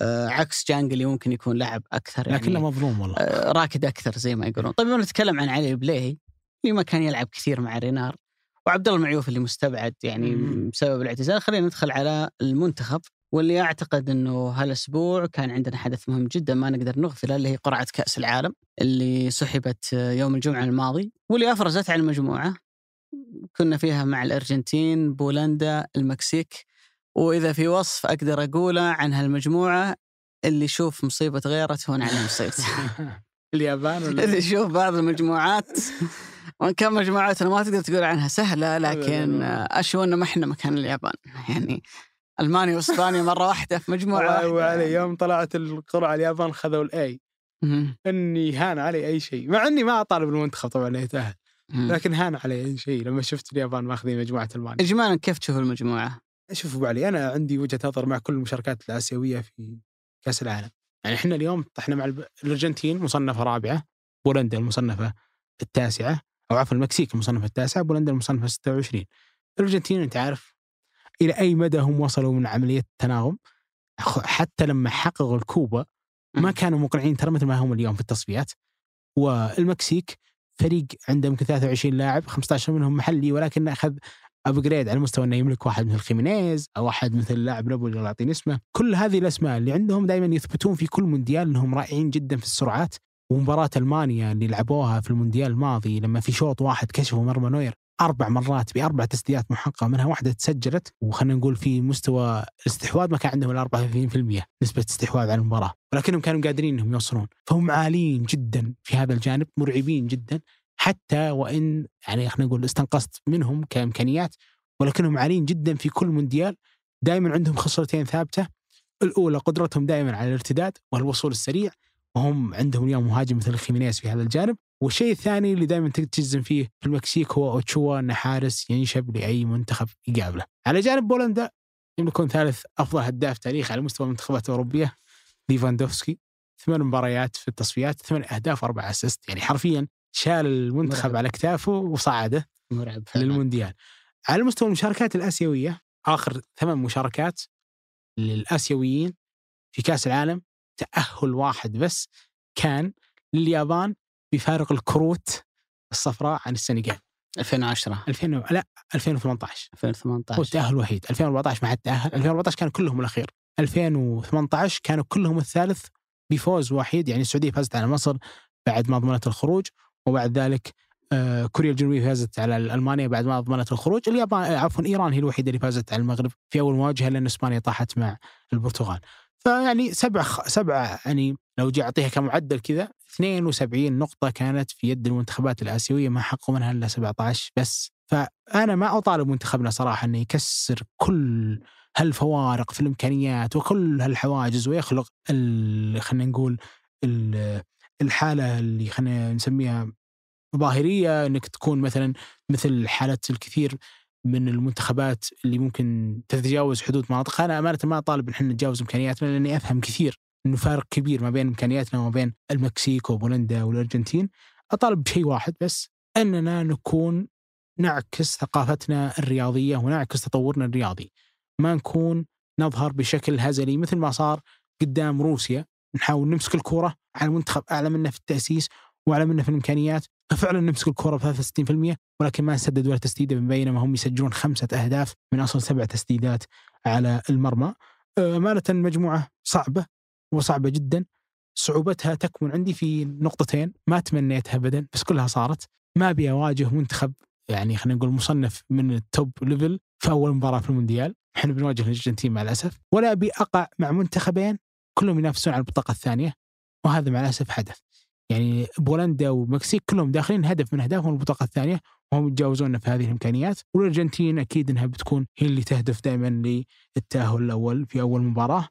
آه عكس جانج اللي ممكن يكون لاعب أكثر يعني لكنه مظلوم والله. آه راكد أكثر زي ما يقولون. طيب نتكلم عن علي البليهي اللي ما كان يلعب كثير مع رينار وعبد الله المعيوف اللي مستبعد يعني. بسبب الاعتزال. خلينا ندخل على المنتخب واللي أعتقد إنه هالأسبوع كان عندنا حدث مهم جدا ما نقدر نغفله اللي هي قرعة كأس العالم اللي سحبت يوم الجمعة الماضي واللي أفرزت على المجموعة. كنا فيها مع الأرجنتين بولندا المكسيك. وإذا في وصف أقدر أقوله عن هالمجموعة اللي يشوف مصيبة غيره تهون عليه مصيبته اليابان ولا اللي يشوف بعض المجموعات. وإن كان مجموعتنا ما تقدر تقول عنها سهلة لكن اشو إنه ما إحنا مكان اليابان. يعني ألمانيا وأسبانيا مرة واحدة في مجموعه واحدة وعلي يوم طلعت القرعة اليابان خذوا الاي. إني هان علي أي شيء مع إني ما أطالب المنتخب طبعا انه يتاهل. لكن هان علي أي شيء. لما شفت اليابان ماخذين مجموعة ألمانيا. اجمالا كيف تشوف المجموعة؟ شوف أبو علي أنا عندي وجهة نظر مع كل المشاركات الآسيوية في كأس العالم. يعني إحنا اليوم طحنا مع الأرجنتين مصنفة رابعة بولندا المصنفة التاسعة أو عفوا المكسيك المصنفه التاسعه بولندا المصنفه 26 الأرجنتين أنت عارف إلى أي مدى هم وصلوا من عملية التناغم؟ حتى لما حققوا الكوبا ما. كانوا مقنعين ترى مثل ما هم اليوم في التصفيات. والمكسيك فريق عنده يمكن 23 لاعب 15 منهم محلي ولكن أخذ upgrade على مستوى إنه يملك واحد مثل خيمينيز أو واحد مثل لاعب نابولي الله يعطيني اسمه، كل هذه الأسماء اللي عندهم دائما يثبتون في كل مونديال إنهم رائعين جدا في السرعات. ومباراة ألمانيا اللي لعبوها في المونديال الماضي لما في شوط واحد كشفوا مرمى نوير أربع مرات بأربع تسديدات محققة منها واحدة تسجلت وخلينا نقول في مستوى الاستحواذ ما كان عندهم إلا 34% نسبة استحواذ على المباراة ولكنهم كانوا قادرين إنهم يوصلون فهم عاليين جدا في هذا الجانب مرعبين جدا حتى وإن يعني خلينا نقول استنقصت منهم كإمكانيات ولكنهم عاليين جدا في كل مونديال دائما عندهم خصلتين ثابتة الأولى قدرتهم دائما على الارتداد والوصول السريع وهم عندهم اليوم مهاجم مثل خيمينيز في هذا الجانب والشيء الثاني اللي دائما تجزم فيه في المكسيك هو أوتشوا انه حارس ينشب لأي منتخب يقابله. على جانب بولندا يملكون ثالث أفضل هداف تاريخ على مستوى المنتخبات الأوروبية ليفاندوفسكي ثمان مباريات في التصفيات ثمان أهداف وأربع assist يعني حرفيا شال المنتخب مرعب. على كتافه وصعده مرعب للمونديال. على مستوى المشاركات الآسيوية آخر ثمان مشاركات للآسيويين في كأس العالم تأهل واحد بس كان لليابان بفارق الكروت الصفراء عن السنغال. 2010 2000 و- لا 2018 هو 2018 التأهل الوحيد. 2014 ما حد تاهل 2014 كانوا كلهم الأخير. 2018 كانوا كلهم الثالث بفوز وحيد. يعني السعودية فازت على مصر بعد ما ضمنت الخروج وبعد ذلك آه، كوريا الجنوبية فازت على ألمانيا بعد ما ضمنت الخروج. اليابان عفوا إيران هي الوحيدة اللي فازت على المغرب في أول مواجهة لأن إسبانيا طاحت مع البرتغال. فيعني سبع سبعه يعني لو جي أعطيها كمعدل كذا 72 نقطة كانت في يد المنتخبات الآسيوية ما حققوا منها إلا 17 بس. فأنا ما أطالب منتخبنا صراحة إنه يكسر كل هالفوارق في الإمكانيات وكل هالحواجز ويخلق خلينا نقول ال- الحالة اللي خلينا نسميها ظاهريه إنك تكون مثلا مثل حالة الكثير من المنتخبات اللي ممكن تتجاوز حدود مناطقها أنا أمانة ما أطالب إن إحنا نتجاوز إمكانياتنا لأني أفهم كثير إنه فارق كبير ما بين إمكانياتنا وما بين المكسيك وبولندا والأرجنتين. أطالب بشيء واحد بس أننا نكون نعكس ثقافتنا الرياضية ونعكس تطورنا الرياضي. ما نكون نظهر بشكل هزلي مثل ما صار قدام روسيا. نحاول نمسك الكره على منتخب اعلى منا في التأسيس واعلى منا في الإمكانيات. ففعلا نمسك الكره ب 63% ولكن ما نسدد ولا تسديدة بينما هم يسجلون خمسة أهداف من أصل سبع تسديدات على المرمى. أمانة مجموعة صعبة وصعبة جدا. صعوبتها تكمن عندي في نقطتين ما تمنيتها ابدا بس كلها صارت. ما أبي أواجه منتخب يعني خلينا نقول مصنف من ال top level في أول مباراة في المونديال. إحنا بنواجه الأرجنتين مع الأسف. ولا أبي أقع مع منتخبين كلهم ينافسون على البطاقة الثانية وهذا مع الأسف حدث. يعني بولندا والمكسيك كلهم داخلين هدف من أهدافهم البطاقة الثانية وهم يتجاوزوننا في هذه الإمكانيات. والأرجنتين أكيد إنها بتكون هي اللي تهدف دائما للتأهل الأول في أول مباراة.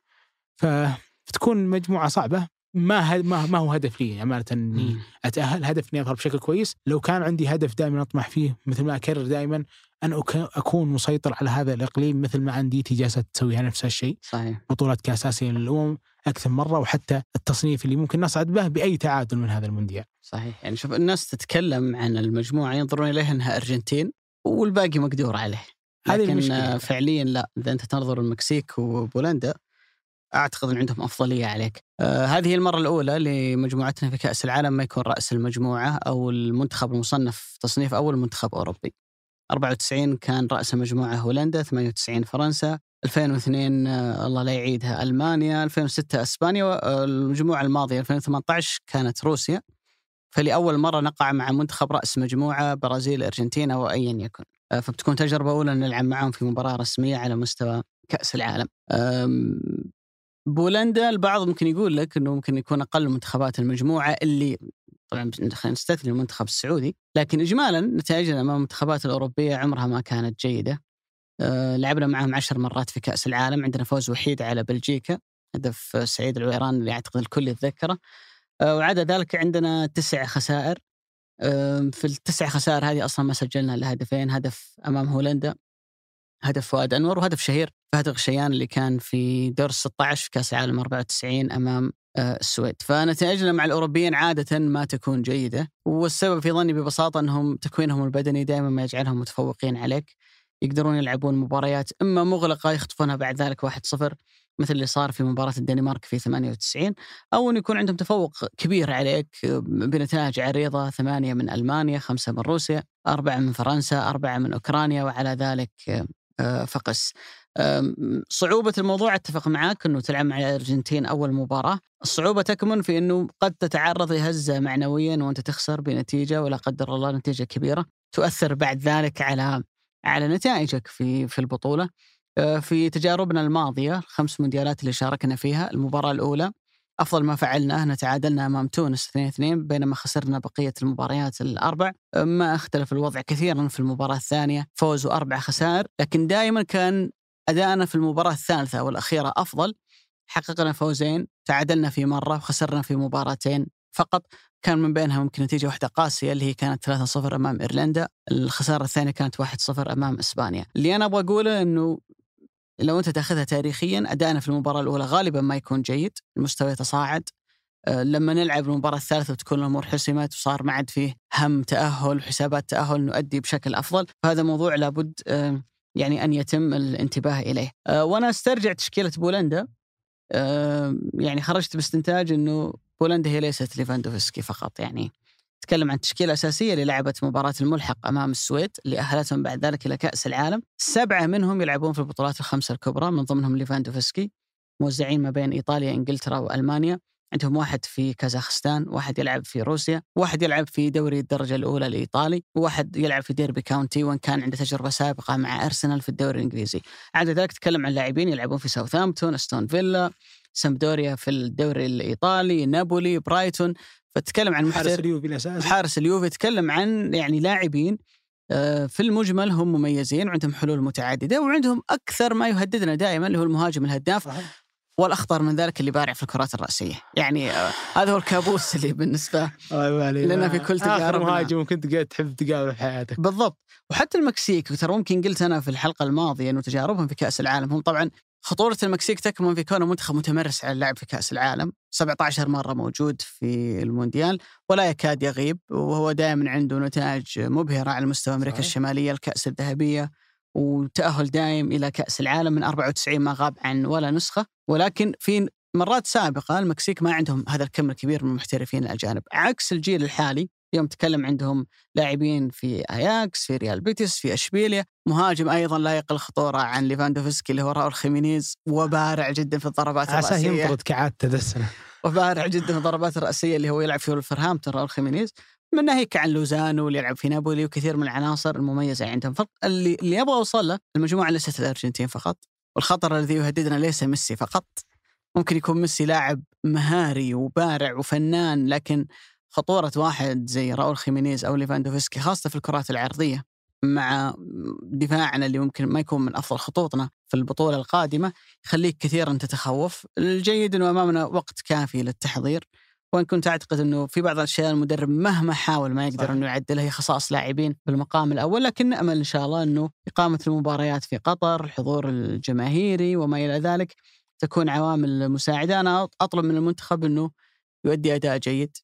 فبتكون مجموعة صعبة. ما ما, ما هو هدف لي أمانة إني. أتأهل هدف اني أظهر بشكل كويس. لو كان عندي هدف دائما أطمح فيه مثل ما أكرر دائما أن أكون مسيطر على هذا الإقليم مثل ما انديتي جالسه تسويها نفس الشيء. صحيح. بطولة كأس آسيا للأمم أكثر مرة وحتى التصنيف اللي ممكن نصعد به بأي تعادل من هذا المونديال. صحيح. يعني شوف الناس تتكلم عن المجموعة ينظرون إليها أنها أرجنتين والباقي مقدور عليه. هذه لكن المشكلة. فعليا لا. إذا أنت تنظر المكسيك وبولندا أعتقد إن عندهم أفضلية عليك. آه هذه المرة الأولى لمجموعتنا في كأس العالم ما يكون رأس المجموعة أو المنتخب المصنف تصنيف اول منتخب أوروبي. 94 كان رأس المجموعه هولندا، 98 فرنسا، 2002 آه الله لا يعيدها ألمانيا، 2006 إسبانيا والمجموعه الماضية 2018 كانت روسيا. فلأول مرة نقع مع منتخب رأس مجموعة برازيل، ارجنتين أو ايا يكن. آه فبتكون تجربة أولى نلعب معهم في مباراة رسمية على مستوى كأس العالم. بولندا البعض ممكن يقول لك إنه ممكن يكون أقل منتخبات المجموعة اللي طبعا خلينا نستثني المنتخب السعودي لكن اجمالا نتائجنا أمام المنتخبات الأوروبية عمرها ما كانت جيدة. آه، لعبنا معهم عشر مرات في كأس العالم عندنا فوز وحيد على بلجيكا هدف سعيد العويران اللي أعتقد الكل يتذكره. آه، وعدا ذلك عندنا تسع خسائر. في التسع خسائر هذه أصلا ما سجلنا إلا هدفين هدف أمام هولندا هدف فؤاد أنور وهدف شهير فهد غشيان اللي كان في دور ال 16 في كأس العالم 94 أمام آه، السويد. فنتائجنا مع الأوروبيين عادة ما تكون جيدة والسبب في ظني ببساطة أنهم تكوينهم البدني دائما ما يجعلهم متفوقين عليك. يقدرون يلعبون مباريات إما مغلقة يخطفونها بعد ذلك 1-0 مثل اللي صار في مباراة الدنمارك في 98 أو انه يكون عندهم تفوق كبير عليك بنتائج عريضه ثمانية من ألمانيا، خمسة من روسيا، أربعة من فرنسا، أربعة من أوكرانيا وعلى ذلك فقس. آم، صعوبة الموضوع أتفق معك إنه تلعب مع الأرجنتين أول مباراة، الصعوبة تكمن في إنه قد تتعرض لهزة معنويا وأنت تخسر بنتيجة ولا قدر الله نتيجة كبيرة تؤثر بعد ذلك على على نتائجك في في البطولة. آه، في تجاربنا الماضية الخمس مونديالات اللي شاركنا فيها المباراة الأولى أفضل ما فعلناه أن تعادلنا أمام تونس 2-2 بينما خسرنا بقية المباريات الأربع. آه، ما أختلف الوضع كثيرا في المباراة الثانية فوز وأربع خسائر لكن دائما كان أداءنا في المباراة الثالثة والأخيرة أفضل. حققنا فوزين تعادلنا في مرة وخسرنا في مباراتين فقط. كان من بينها ممكن نتيجة واحدة قاسية اللي هي كانت 3-0 أمام إيرلندا. الخسارة الثانية كانت 1-0 أمام إسبانيا. اللي أنا أبغى أقوله أنه لو أنت تأخذها تاريخيا أدائنا في المباراة الأولى غالبا ما يكون جيد، المستوى يتصاعد. آه، لما نلعب المباراة الثالثة وتكون الأمور حسمت وصار ما عاد فيه هم تأهل وحسابات تأهل نؤدي بشكل أفضل، فهذا موضوع لابد آه، يعني أن يتم الانتباه إليه. آه، وأنا أسترجع تشكيلة بولندا يعني خرجت باستنتاج إنه بولندا هي ليست ليفاندوفسكي فقط يعني تكلم عن تشكيلة أساسية اللي لعبت مباراة الملحق أمام السويد اللي أهلتهم بعد ذلك إلى كأس العالم. سبعة منهم يلعبون في البطولات الخمسة الكبرى من ضمنهم ليفاندوفسكي موزعين ما بين إيطاليا إنجلترا وألمانيا. عندهم واحد في كازاخستان واحد يلعب في روسيا واحد يلعب في دوري الدرجة الأولى الإيطالي وواحد يلعب في ديربي كاونتي وإن كان عنده تجربة سابقة مع أرسنال في الدوري الإنجليزي. عدا ذلك تكلم عن لاعبين يلعبون في ساوثهامبتون أستون فيلا سامدوريا في الدوري الإيطالي نابولي برايتون. فتتكلم عن حارس اليوفي الأساسي. حارس اليوفي يتكلم عن يعني لاعبين آه، في المجمل هم مميزين وعندهم حلول متعددة وعندهم أكثر ما يهددنا دائما اللي هو المهاجم الهداف صحيح. والأخطر من ذلك اللي بارع في الكرات الرأسية، يعني آه، هذا هو الكابوس اللي بالنسبة. لأن في كل آخر تجاربنا- مهاجم كنت قاعد تحب تقابله في حياتك. بالضبط. وحتى المكسيك ترى ممكن قلت أنا في الحلقة الماضية إنه تجاربهم في كأس العالم هم طبعا خطورة المكسيك تكمن في كونه منتخب متمرس على اللعب في كأس العالم. 17 مرة موجود في المونديال ولا يكاد يغيب وهو دائما عنده نتائج مبهرة على مستوى أمريكا صحيح. الشمالية الكأس الذهبية وتأهل دائم إلى كأس العالم من 94 ما غاب عن ولا نسخة. ولكن في مرات سابقة المكسيك ما عندهم هذا الكم الكبير من المحترفين الأجانب. عكس الجيل الحالي اليوم تكلم عندهم لاعبين في اياكس في ريال بيتيس في اشبيليا مهاجم أيضا لا يقل خطوره عن ليفاندوفسكي اللي هو راؤول خيمينيز. وبارع جدا في الضربات عساه الرأسية. ينطرد كعادته ذا السنة. وبارع جدا في الضربات الرأسية اللي هو يلعب في ولفرهامبتون راؤول خيمينيز. من ناهيك عن لوزانو اللي يلعب في نابولي وكثير من العناصر المميزة عندهم. فقط اللي اللي أبغى اوصل له المجموعة ليست الأرجنتين فقط. والخطر الذي يهددنا ليس ميسي فقط. ممكن يكون ميسي لاعب مهاري وبارع وفنان لكن خطورة واحد زي راؤول خيمينيز أو ليفاندوفسكي خاصة في الكرات العرضية مع دفاعنا اللي ممكن ما يكون من أفضل خطوطنا في البطولة القادمة يخليك كثيرا تتخوف. الجيد أنه أمامنا وقت كافي للتحضير. وإن كنت أعتقد أنه في بعض الأشياء المدرب مهما حاول ما يقدر. أنه يعدلها هي خصائص لاعبين بالمقام الأول لكن نأمل إن شاء الله أنه إقامة المباريات في قطر الحضور الجماهيري وما إلى ذلك تكون عوامل مساعدة. أنا أطلب من المنتخب أنه يؤدي أداء جيد.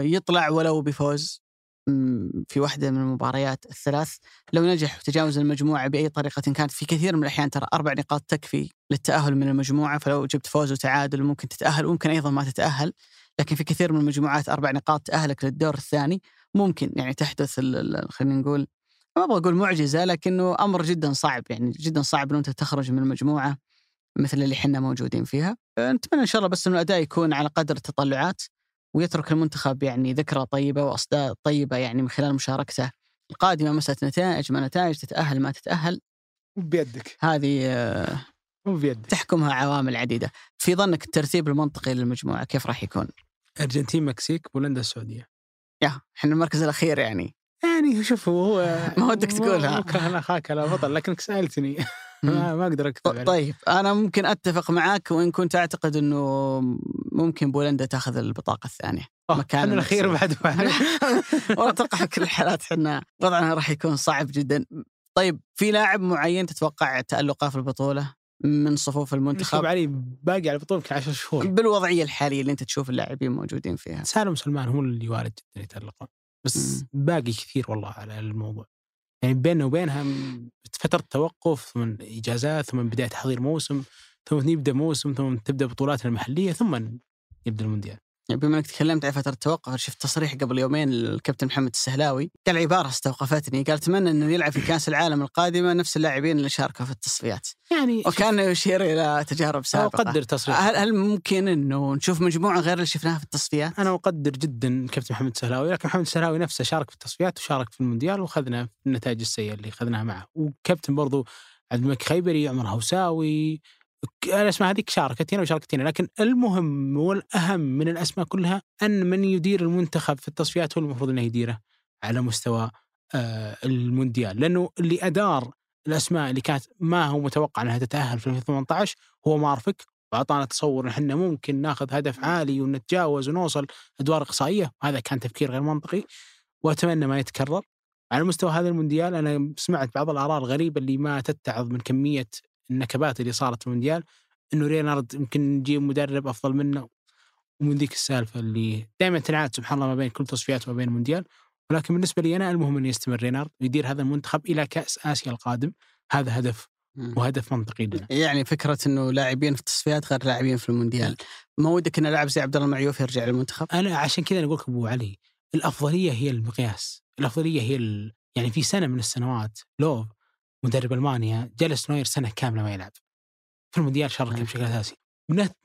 يطلع ولو بفوز في واحدة من المباريات الثلاث. لو نجح وتجاوز المجموعة بأي طريقة كانت في كثير من الأحيان ترى أربع نقاط تكفي للتأهل من المجموعة فلو جبت فوز وتعادل ممكن تتأهل وممكن أيضا ما تتأهل. لكن في كثير من المجموعات أربع نقاط تأهلك للدور الثاني ممكن يعني تحدث خلينا نقول ما أبغى أقول معجزة لكنه أمر جدا صعب. يعني جدا صعب أنه أنت تخرج من المجموعة مثل اللي حنا موجودين فيها. آه، نتمنى إن شاء الله بس أنه الأداء يكون على قدر التطلعات. ويترك المنتخب يعني ذكرى طيبة وأصداء طيبة يعني من خلال مشاركته القادمة مسألة نتائج ما نتائج تتأهل ما تتأهل. بيدك هذه مو بيدك تحكمها عوامل عديدة. في ظنك الترتيب المنطقي للمجموعة كيف راح يكون؟ أرجنتين مكسيك بولندا السعودية. يا إحنا المركز الأخير يعني. يعني شوف هو ما ودك تقولها. مكره اخاك لا بطل لكنك سألتني. ما ما أقدر أكتب عليك. طيب أنا ممكن أتفق معك وإن كنت أعتقد إنه ممكن بولندا تأخذ البطاقة الثانية. مكان الأخير بعد والله أتوقع كل الحالات إحنا وضعنا راح يكون صعب جدا. طيب في لاعب معين تتوقع تألقه في البطولة من صفوف المنتخب؟ علي باقي على البطولة يمكن 10 شهور. بالوضعية الحالية اللي أنت تشوف اللاعبين موجودين فيها. سالم سلمان هو اللي وارد جدا يتألقون. بس باقي كثير والله على الموضوع. يعني بيننا وبينها فترة توقف ثم إجازات ثم بداية تحضير موسم ثم يبدأ موسم ثم تبدأ بطولاتنا المحلية ثم يبدأ المونديال. يعني بما انك تكلمت عن فترة التوقف شفت تصريح قبل يومين للكابتن محمد السهلاوي. قال عبارة استوقفتني قال أتمنى أنه يلعب في كأس العالم القادمة نفس اللاعبين اللي شاركوا في التصفيات. يعني وكان يشير إلى تجارب سابقة. أقدر تصريح. هل هل ممكن أنه نشوف مجموعة غير اللي شفناها في التصفيات؟ أنا أقدر جدا كابتن محمد السهلاوي لكن محمد السهلاوي نفسه شارك في التصفيات وشارك في المونديال وأخذنا النتائج السيئة اللي أخذناها معه. وكابتن برضو عبد الملك خيبري عمر هوساوي الاسماء هذيك شاركت هنا وشاركت هنا لكن المهم والأهم من الأسماء كلها أن من يدير المنتخب في التصفيات هو المفروض إنه يديره على مستوى آه، المونديال لأنه اللي أدار الأسماء اللي كانت ما هو متوقع إنها تتأهل في 2018 هو مارفك. واعطانا تصور إن إحنا ممكن ناخذ هدف عالي ونتجاوز ونوصل أدوار إقصائية وهذا كان تفكير غير منطقي وأتمنى ما يتكرر. على مستوى هذا المونديال أنا سمعت بعض الآراء الغريبة اللي ما تتعظ من كمية النكبات اللي صارت في المونديال إنه رينارد يمكن نجيب مدرب أفضل منه ومن ذيك السالفة اللي دائما تنعاد سبحان الله ما بين كل تصفيات وما بين المونديال. ولكن بالنسبة لي أنا المهم إنه يستمر رينارد ويدير هذا المنتخب إلى كأس آسيا القادم. هذا هدف وهدف منطقي لنا. يعني فكرة إنه لاعبين في التصفيات غير لاعبين في المونديال. ما ودك إن لاعب زي عبد الله المعيوف يرجع للمنتخب؟ أنا عشان كذا أقول لك أبو علي الأفضلية هي المقياس. الأفضلية هي ال... يعني في سنة من السنوات لوف مدرب المانيا جلس نوير سنة كاملة ما يلعب. في المونديال شارك بشكل أساسي.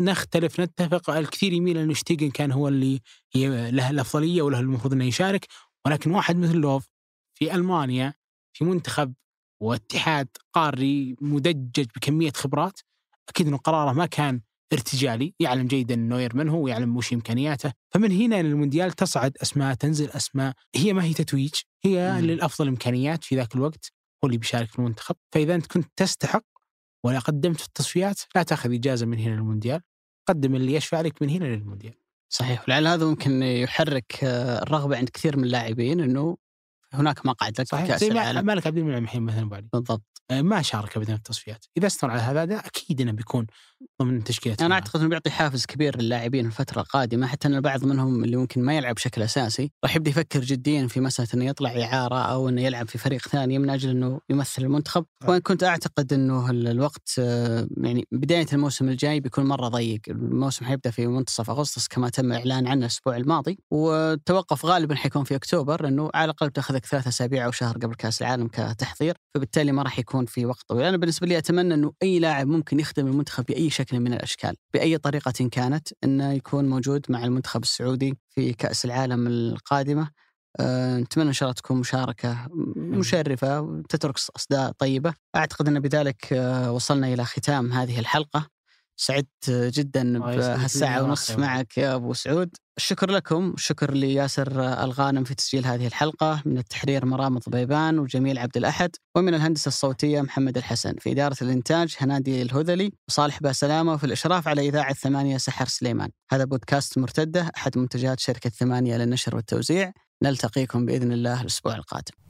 نختلف نتفق الكثير يميل انه شتيجن كان هو اللي له الأفضلية وله المفروض إنه يشارك. ولكن واحد مثل لوف في ألمانيا في منتخب واتحاد قاري مدجج بكمية خبرات أكيد إنه قراره ما كان ارتجالي. يعلم جيدا نوير من هو ويعلم وش إمكانياته. فمن هنا للمونديال تصعد أسماء تنزل أسماء. هي ما هي تتويج هي مم. للأفضل إمكانيات في ذاك الوقت. هو اللي بيشارك في المنتخب فإذا أنت كنت تستحق ولا قدمت في التصفيات لا تأخذ إجازة من هنا للمونديال قدم اللي يشفع لك من هنا للمونديال. صحيح ولعل هذا ممكن يحرك آه، الرغبة عند كثير من اللاعبين إنه هناك مقعد لك في صحيح كأس زي ما- العالم. مالك عبد المنعم الحين مثلا بالضبط. آه، ما شارك ابدا في التصفيات. إذا استمر على هذا ده أكيد إنه بيكون ضمن تشكيلة أنا أعتقد إنه بيعطي حافز كبير للاعبين الفترة القادمة حتى إن البعض منهم اللي ممكن ما يلعب بشكل أساسي راح يبدأ يفكر جديا في مسألة إنه يطلع إعارة أو إنه يلعب في فريق ثاني من أجل إنه يمثل المنتخب. صح. وإن كنت أعتقد إنه ال- الوقت يعني بداية الموسم الجاي بيكون مرة ضيق. الموسم حيبدأ في منتصف أغسطس كما تم الاعلان عنه الأسبوع الماضي. والتوقف غالبا حيكون في أكتوبر إنه على الأقل بتأخذك ثلاثة أسابيع أو شهر قبل كأس العالم كتحضير. فبالتالي ما راح يكون في وقت طويل. أنا بالنسبة لي أتمنى إنه أي لاعب ممكن يخدم المنتخب بأي شكل من الأشكال. بأي طريقة كانت انه يكون موجود مع المنتخب السعودي في كأس العالم القادمة؟ أه، نتمنى إن شاء الله تكون مشاركة مشرفة وتترك أصداء طيبة. أعتقد أن بذلك أه، وصلنا إلى ختام هذه الحلقة. سعدت جدا بهالساعة ونصف. معك يا أبو سعود. الشكر لكم الشكر لياسر الغانم في تسجيل هذه الحلقة. من التحرير مرام ضبيبان وجميل عبد الأحد. ومن الهندسة الصوتية محمد الحسن. في إدارة الإنتاج هنادي الهذلي. وصالح باسلامة. وفي الإشراف على إذاعة ثمانية سحر سليمان. هذا بودكاست مرتدة أحد منتجات شركة ثمانية للنشر والتوزيع. نلتقيكم بإذن الله الأسبوع القادم.